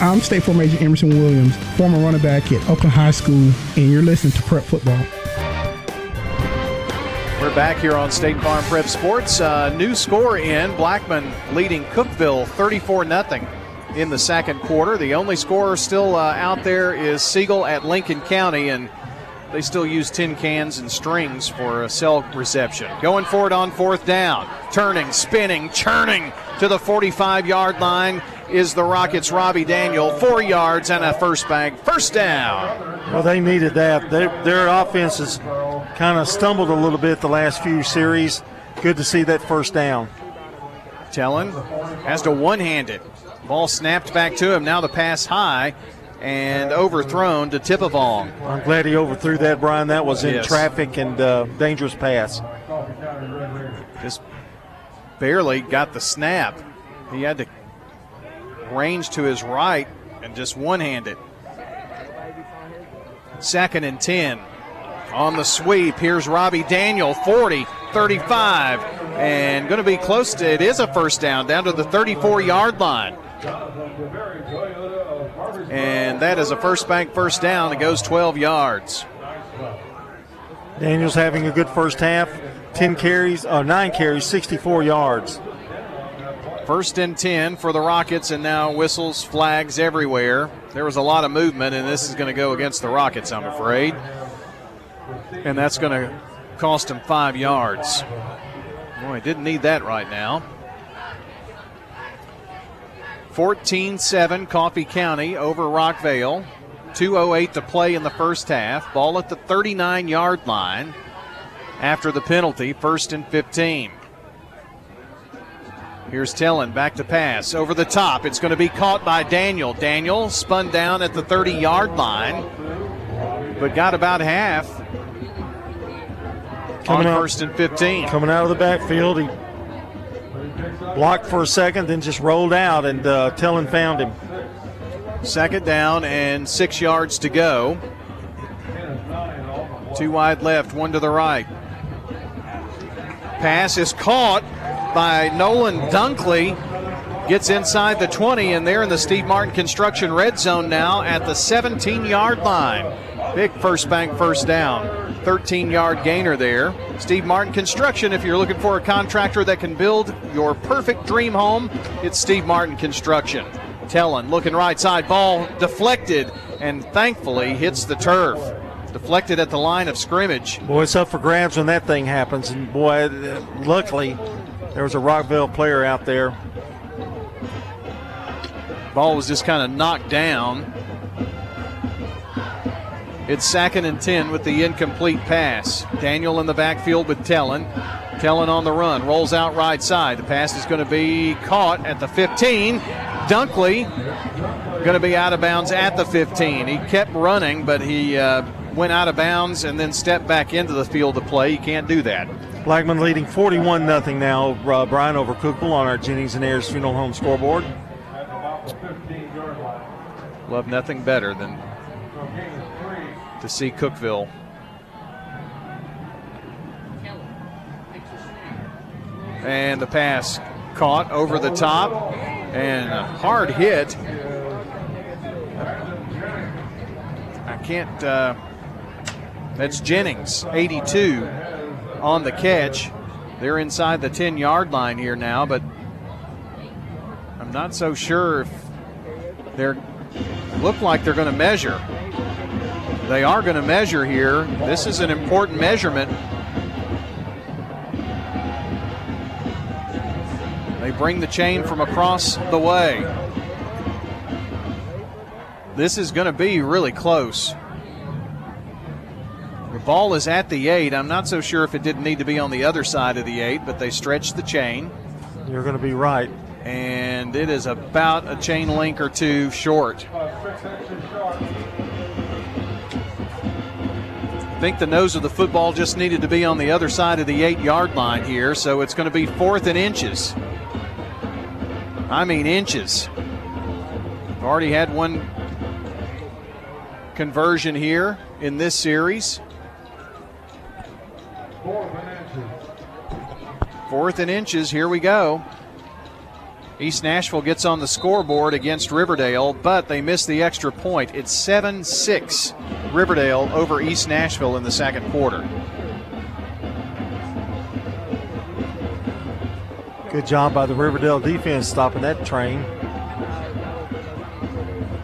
Speaker 34: I'm State Farm Agent Emerson Williams, former running back at Oakland High School, and you're listening to Prep Football.
Speaker 4: We're back here on State Farm Prep Sports. Uh, new score in Blackman leading Cookeville 34 0 in the second quarter. The only scorer still uh, out there is Siegel at Lincoln County, and they still use tin cans and strings for a cell reception. Going for it on fourth down. Turning, spinning, churning to the 45 yard line is the Rockets' Robbie Daniel. Four yards and a first bag. First down.
Speaker 12: Well, they needed that. Their, their offense has kind of stumbled a little bit the last few series. Good to see that first down.
Speaker 4: Tellen has to one hand it. Ball snapped back to him. Now the pass high and overthrown to Tippavong.
Speaker 12: I'm glad he overthrew that, Brian. That was in
Speaker 4: Yes.
Speaker 12: traffic and uh, dangerous pass.
Speaker 4: Just barely got the snap. He had to range to his right and just one handed. Second and 10. On the sweep, here's Robbie Daniel, 40, 35, and going to be close to it is a first down, down to the 34 yard line. And that is a first bank first down. It goes 12 yards.
Speaker 12: Daniels having a good first half. 10 carries, uh, 9 carries, 64 yards.
Speaker 4: First and 10 for the Rockets, and now whistles, flags everywhere. There was a lot of movement, and this is going to go against the Rockets, I'm afraid. And that's going to cost him five yards. Boy, didn't need that right now. 14 7 Coffee County over Rockvale. 2.08 to play in the first half. Ball at the 39 yard line after the penalty, first and 15. Here's Tellen back to pass over the top. It's going to be caught by Daniel. Daniel spun down at the 30 yard line, but got about half. Coming on first and 15.
Speaker 12: Coming out of the backfield, he blocked for a second, then just rolled out, and uh, found him.
Speaker 4: Second down and six yards to go. Two wide left, one to the right. Pass is caught by Nolan Dunkley. Gets inside the 20, and they're in the Steve Martin Construction red zone now at the 17 yard line. Big first bank first down. 13 yard gainer there. Steve Martin Construction, if you're looking for a contractor that can build your perfect dream home, it's Steve Martin Construction. Tellen looking right side, ball deflected, and thankfully hits the turf. Deflected at the line of scrimmage.
Speaker 12: Boy, it's up for grabs when that thing happens, and boy, luckily there was a Rockvale player out there.
Speaker 4: Ball was just kind of knocked down. It's second and 10 with the incomplete pass. Daniel in the backfield with Tellen. Tellen on the run, rolls out right side. The pass is going to be caught at the 15. Dunkley going to be out of bounds at the 15. He kept running, but he uh, went out of bounds and then stepped back into the field to play. You can't do that.
Speaker 12: Blackman leading 41 0 now, uh, Brian over Cookeville on our Jennings and Ayers Funeral Home scoreboard.
Speaker 4: Love nothing better than to see Cookeville and the pass caught over the top and a hard hit. I can't. Uh, that's Jennings, 82 on the catch. They're inside the 10 yard line here now, but I'm not so sure if they're look like they're going to measure. They are going to measure here. This is an important measurement. They bring the chain from across the way. This is going to be really close. Ball is at the eight. I'm not so sure if it didn't need to be on the other side of the eight, but they stretched the chain.
Speaker 12: You're going to be right.
Speaker 4: And it is about a chain link or two short. I think the nose of the football just needed to be on the other side of the eight yard line here, so it's going to be fourth and inches. I mean, inches. Already had one conversion here in this series. Fourth and inches, here we go. East Nashville gets on the scoreboard against Riverdale, but they miss the extra point. It's 7 6 Riverdale over East Nashville in the second quarter.
Speaker 12: Good job by the Riverdale defense stopping that train.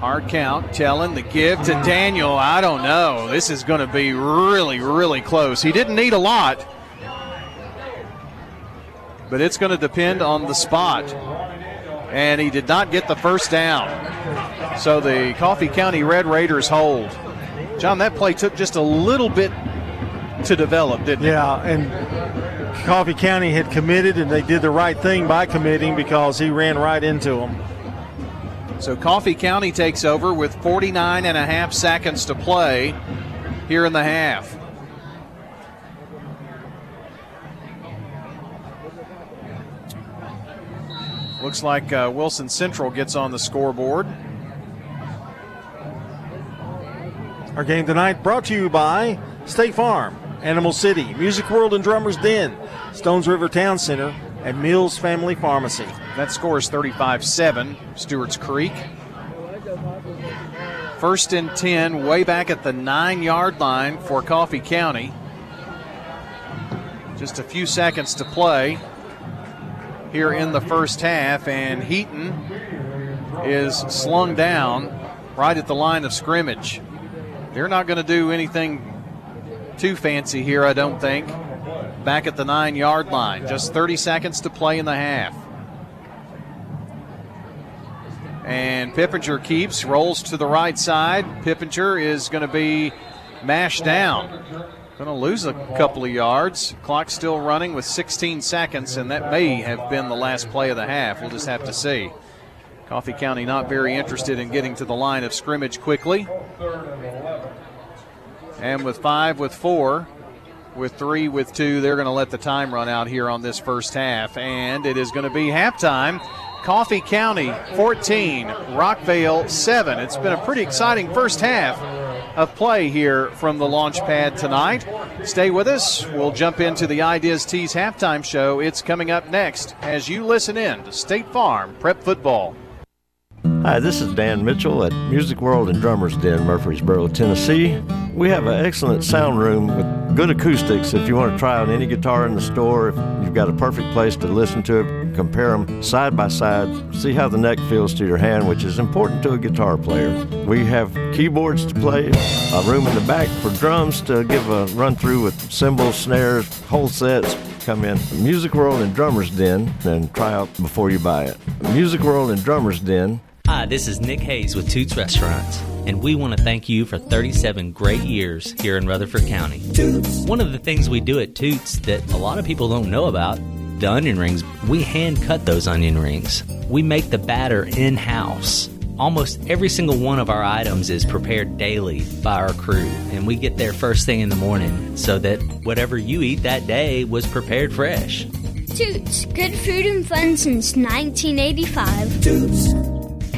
Speaker 4: Hard count, Tellen the give to Daniel. I don't know. This is going to be really, really close. He didn't need a lot, but it's going to depend on the spot and he did not get the first down. So the Coffee County Red Raiders hold. John, that play took just a little bit to develop, didn't
Speaker 12: it? Yeah, and Coffee County had committed, and they did the right thing by committing because he ran right into them.
Speaker 4: So Coffee County takes over with 49 and a half seconds to play here in the half. Looks like uh, Wilson Central gets on the scoreboard.
Speaker 12: Our game tonight brought to you by State Farm, Animal City, Music World and Drummers Den, Stones River Town Center, and Mills Family Pharmacy.
Speaker 4: That score is 35 7, Stewart's Creek. First and 10, way back at the nine yard line for Coffee County. Just a few seconds to play here in the first half, and Heaton is slung down right at the line of scrimmage. They're not going to do anything too fancy here, I don't think. Back at the nine yard line, just 30 seconds to play in the half. And Pippinger keeps, rolls to the right side. Pippinger is going to be mashed down. Going to lose a couple of yards. Clock still running with 16 seconds, and that may have been the last play of the half. We'll just have to see. Coffee County not very interested in getting to the line of scrimmage quickly. And with five, with four, with three, with two, they're going to let the time run out here on this first half. And it is going to be halftime. Coffee County 14, Rockvale 7. It's been a pretty exciting first half of play here from the launch pad tonight. Stay with us. We'll jump into the Ideas Tees halftime show. It's coming up next as you listen in to State Farm Prep Football.
Speaker 44: Hi, this is Dan Mitchell at Music World and Drummers Den, Murfreesboro, Tennessee. We have an excellent sound room with good acoustics. If you want to try out any guitar in the store, you've got a perfect place to listen to it, compare them side by side, see how the neck feels to your hand, which is important to a guitar player. We have keyboards to play, a room in the back for drums to give a run through with cymbals, snares, whole sets, come in Music World and Drummers Den and try out before you buy it. Music World and Drummers Den
Speaker 45: Hi, this is Nick Hayes with Toots Restaurants, and we want to thank you for 37 great years here in Rutherford County. Toots. One of the things we do at Toots that a lot of people don't know about the onion rings, we hand cut those onion rings. We make the batter in house. Almost every single one of our items is prepared daily by our crew, and we get there first thing in the morning so that whatever you eat that day was prepared fresh.
Speaker 46: Toots, good food and fun since 1985. Toots.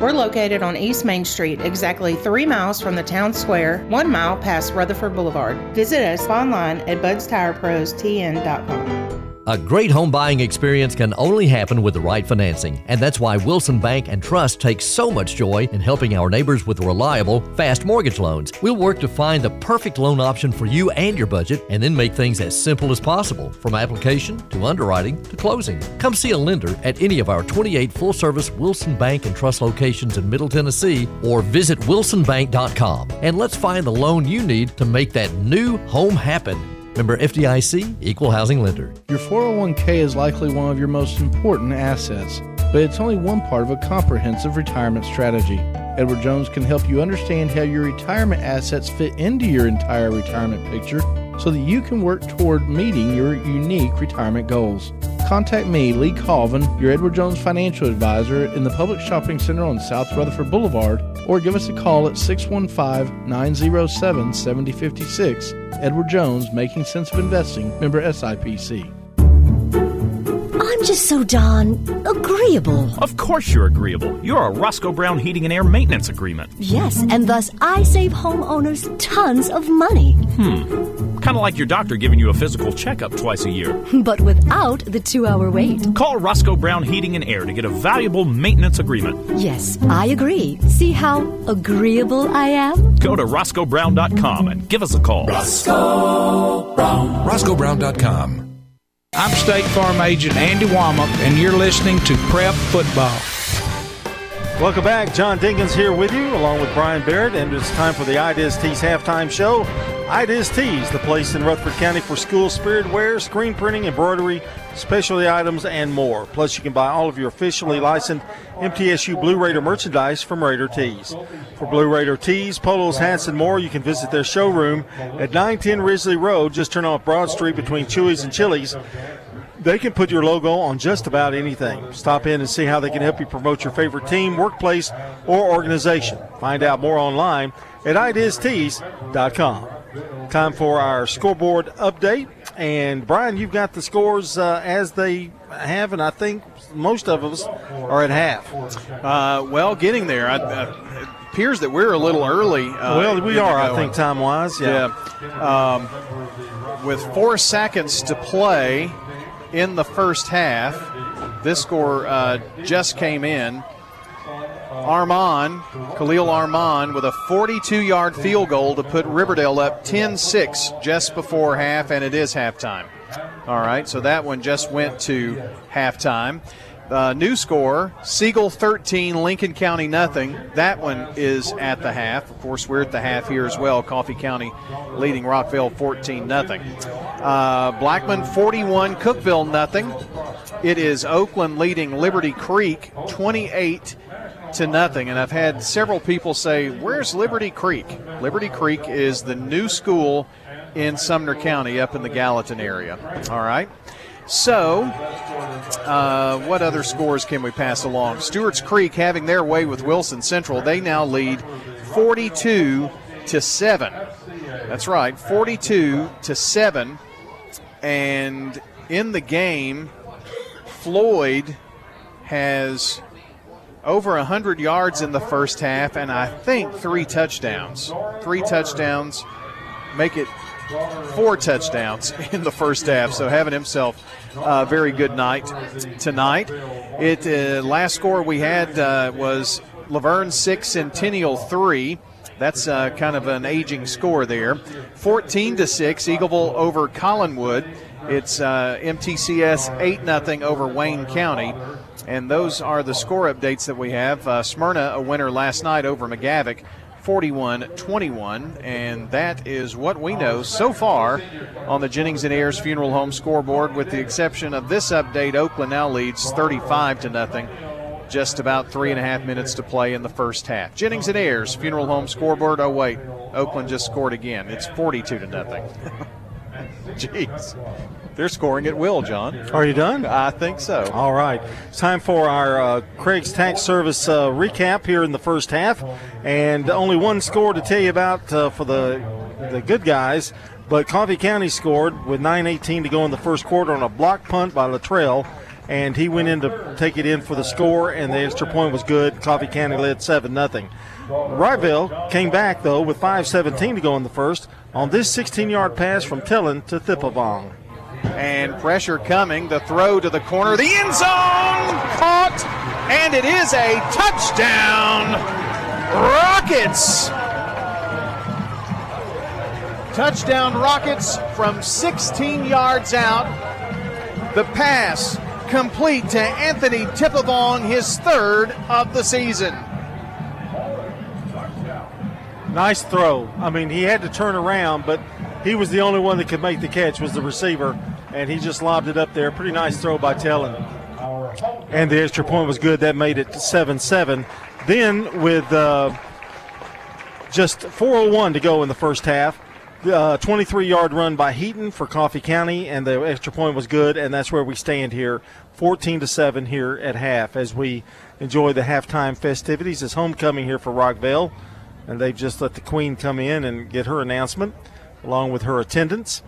Speaker 9: We're located on East Main Street, exactly three miles from the town square, one mile past Rutherford Boulevard. Visit us online at budstirepros.tn.com.
Speaker 47: A great home buying experience can only happen with the right financing, and that's why Wilson Bank and Trust takes so much joy in helping our neighbors with reliable, fast mortgage loans. We'll work to find the perfect loan option for you and your budget, and then make things as simple as possible, from application to underwriting to closing. Come see a lender at any of our 28 full-service Wilson Bank and Trust locations in Middle Tennessee, or visit wilsonbank.com, and let's find the loan you need to make that new home happen. Member FDIC, Equal Housing Lender.
Speaker 48: Your 401k is likely one of your most important assets, but it's only one part of a comprehensive retirement strategy. Edward Jones can help you understand how your retirement assets fit into your entire retirement picture so that you can work toward meeting your unique retirement goals. Contact me, Lee Colvin, your Edward Jones financial advisor in the Public Shopping Center on South Rutherford Boulevard, or give us a call at 615 907 7056. Edward Jones, Making Sense of Investing, member SIPC.
Speaker 49: I'm just so darn agreeable.
Speaker 1: Of course you're agreeable. You're a Roscoe Brown Heating and Air Maintenance Agreement.
Speaker 49: Yes, and thus I save homeowners tons of money.
Speaker 1: Hmm. Kind of like your doctor giving you a physical checkup twice a year. (laughs)
Speaker 49: But without the two hour wait.
Speaker 1: Call Roscoe Brown Heating and Air to get a valuable maintenance agreement.
Speaker 49: Yes, I agree. See how agreeable I am?
Speaker 1: Go to RoscoeBrown.com and give us a call.
Speaker 50: Roscoe Brown. RoscoeBrown.com.
Speaker 31: I'm State Farm Agent Andy Womack, and you're listening to Prep Football.
Speaker 12: Welcome back. John Dinkins here with you, along with Brian Barrett, and it's time for the Ideas Tees halftime show. It is Tees, the place in Rutherford County for school spirit wear, screen printing, embroidery, specialty items, and more. Plus, you can buy all of your officially licensed MTSU Blue Raider merchandise from Raider Tees. For Blue Raider tees, polos, hats, and more, you can visit their showroom at 910 Risley Road. Just turn off Broad Street between Chewy's and Chili's. They can put your logo on just about anything. Stop in and see how they can help you promote your favorite team, workplace, or organization. Find out more online at itisttees.com. Time for our scoreboard update. And Brian, you've got the scores uh, as they have, and I think most of us are at half.
Speaker 4: Uh, well, getting there. I, uh, it appears that we're a little early. Uh,
Speaker 12: well, we are, I think, time wise. Yeah.
Speaker 4: yeah. Um, with four seconds to play in the first half, this score uh, just came in. Armand, Khalil Armand, with a 42 yard field goal to put Riverdale up 10 6 just before half, and it is halftime. All right, so that one just went to halftime. Uh, new score Siegel 13, Lincoln County nothing. That one is at the half. Of course, we're at the half here as well. Coffee County leading Rockvale 14 nothing. Uh, Blackman 41, Cookeville nothing. It is Oakland leading Liberty Creek 28 to nothing. And I've had several people say, Where's Liberty Creek? Liberty Creek is the new school in Sumner County up in the Gallatin area. All right. So, uh, what other scores can we pass along? Stewart's Creek having their way with Wilson Central. They now lead 42 to 7. That's right, 42 to 7. And in the game, Floyd has over 100 yards in the first half, and I think three touchdowns. Three touchdowns make it four touchdowns (laughs) in the first half. So having himself a very good night tonight. It uh, last score we had uh, was La Vergne six, Centennial three. That's uh, kind of an aging score there. 14 to six, Eagleville over Collinwood. It's uh, MTCS 8 0 over Wayne County. And those are the score updates that we have. Uh, Smyrna, a winner last night over McGavock, 41 21. And that is what we know so far on the Jennings and Ayers Funeral Home scoreboard, with the exception of this update. Oakland now leads 35 to nothing. Just about three and a half minutes to play in the first half. Jennings and Ayers Funeral Home scoreboard. Oh, wait. Oakland just scored again. It's 42 to nothing. (laughs) Jeez. They're scoring at will, John.
Speaker 12: Are you done?
Speaker 4: I think so.
Speaker 12: All right. It's time for our uh, Craig's Tax Service uh, recap here in the first half. And only one score to tell you about uh, for the, the good guys. But Coffee County scored with 9.18 to go in the first quarter on a block punt by Latrell. And he went in to take it in for the score, and the extra point was good. Coffee County led 7 0. Rockvale came back, though, with 5.17 to go in the first on this 16 yard pass from Tellen to Tippavong.
Speaker 4: And pressure coming. The throw to the corner. The end zone caught. And it is a touchdown. Rockets. Touchdown Rockets from 16 yards out. The pass complete to Anthony Tippavong, his third of the season.
Speaker 12: Nice throw. I mean, he had to turn around, but he was the only one that could make the catch was the receiver, and he just lobbed it up there. Pretty nice throw by Tellen. And the extra point was good. That made it 7-7. Then with uh, just 4:01 to go in the first half, uh, 23-yard run by Heaton for Coffee County, and the extra point was good, and that's where we stand here, 14 to seven here at half as we enjoy the halftime festivities. It's homecoming here for Rockvale, and they've just let the Queen come in and get her announcement along with her attendance.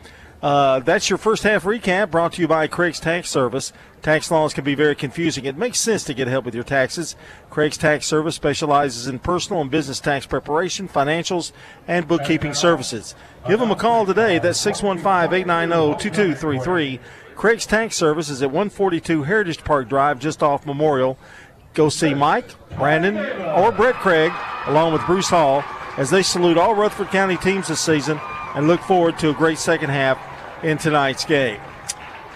Speaker 12: Uh, that's your first half recap brought to you by Craig's Tax Service. Tax laws can be very confusing. It makes sense to get help with your taxes. Craig's Tax Service specializes in personal and business tax preparation, financials, and bookkeeping services. Give them a call today. That's 615 890 2233. Craig's Tax Service is at 142 Heritage Park Drive, just off Memorial. Go see Mike, Brandon, or Brett Craig, along with Bruce Hall, as they salute all Rutherford County teams this season and look forward to a great second half in tonight's game.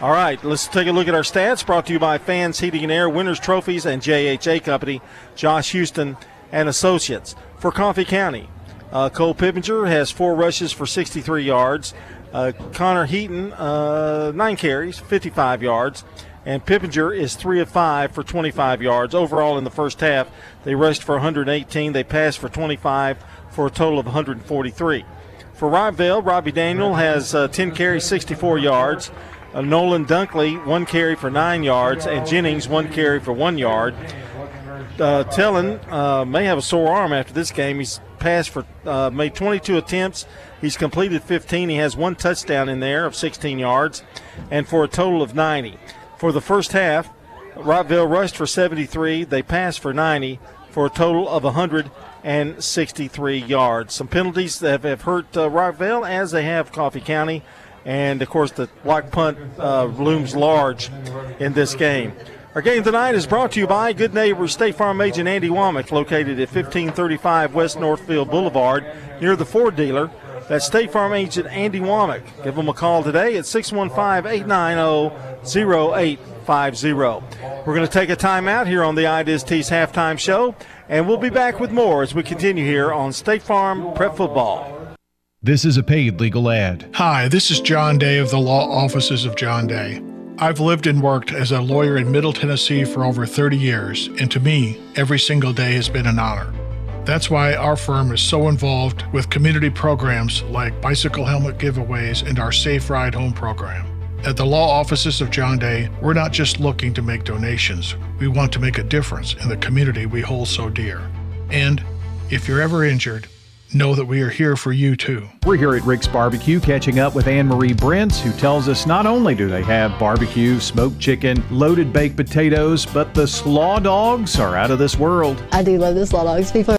Speaker 12: All right, let's take a look at our stats brought to you by Fans Heating and Air, Winners Trophies, and JHA Company, Josh Houston and Associates. For Coffee County, Uh, Cole Pippinger has four rushes for 63 yards. Uh, Connor Heaton, uh, nine carries, 55 yards. And Pippinger is three of five for 25 yards. Overall, in the first half, they rushed for 118. They passed for 25 for a total of 143. For Rockvale, Robbie Daniel has uh, 10 carries, 64 yards. Uh, Nolan Dunkley, one carry for nine yards. And Jennings, one carry for one yard. Uh, uh, may have a sore arm after this game. He's passed for, uh, made 22 attempts. He's completed 15. He has one touchdown in there of 16 yards, and for a total of 90. For the first half, Rockvale rushed for 73. They passed for 90 for a total of 163 yards. Some penalties that have, hurt uh, Rockvale as they have Coffee County. And of course, the block punt uh, looms large in this game. Our game tonight is brought to you by Good Neighbor State Farm agent Andy Womack, located at 1535 West Northfield Boulevard near the Ford dealer. That's State Farm agent Andy Womack. Give him a call today at 615 890 0850. We're going to take a timeout here on the IDIST's halftime show, and we'll be back with more as we continue here on State Farm Prep Football.
Speaker 51: This is a paid legal ad.
Speaker 52: Hi, this is John Day of the Law Offices of John Day. I've lived and worked as a lawyer in Middle Tennessee for over 30 years, and to me, every single day has been an honor. That's why our firm is so involved with community programs like bicycle helmet giveaways and our Safe Ride Home program. At the law offices of John Day, we're not just looking to make donations, we want to make a difference in the community we hold so dear. And if you're ever injured, know that we are here for you too.
Speaker 4: We're here at Rick's Barbecue catching up with Anne Marie Brents, who tells us not only do they have barbecue, smoked chicken, loaded baked potatoes, but the slaw dogs are out of this world.
Speaker 49: I do love the slaw dogs. People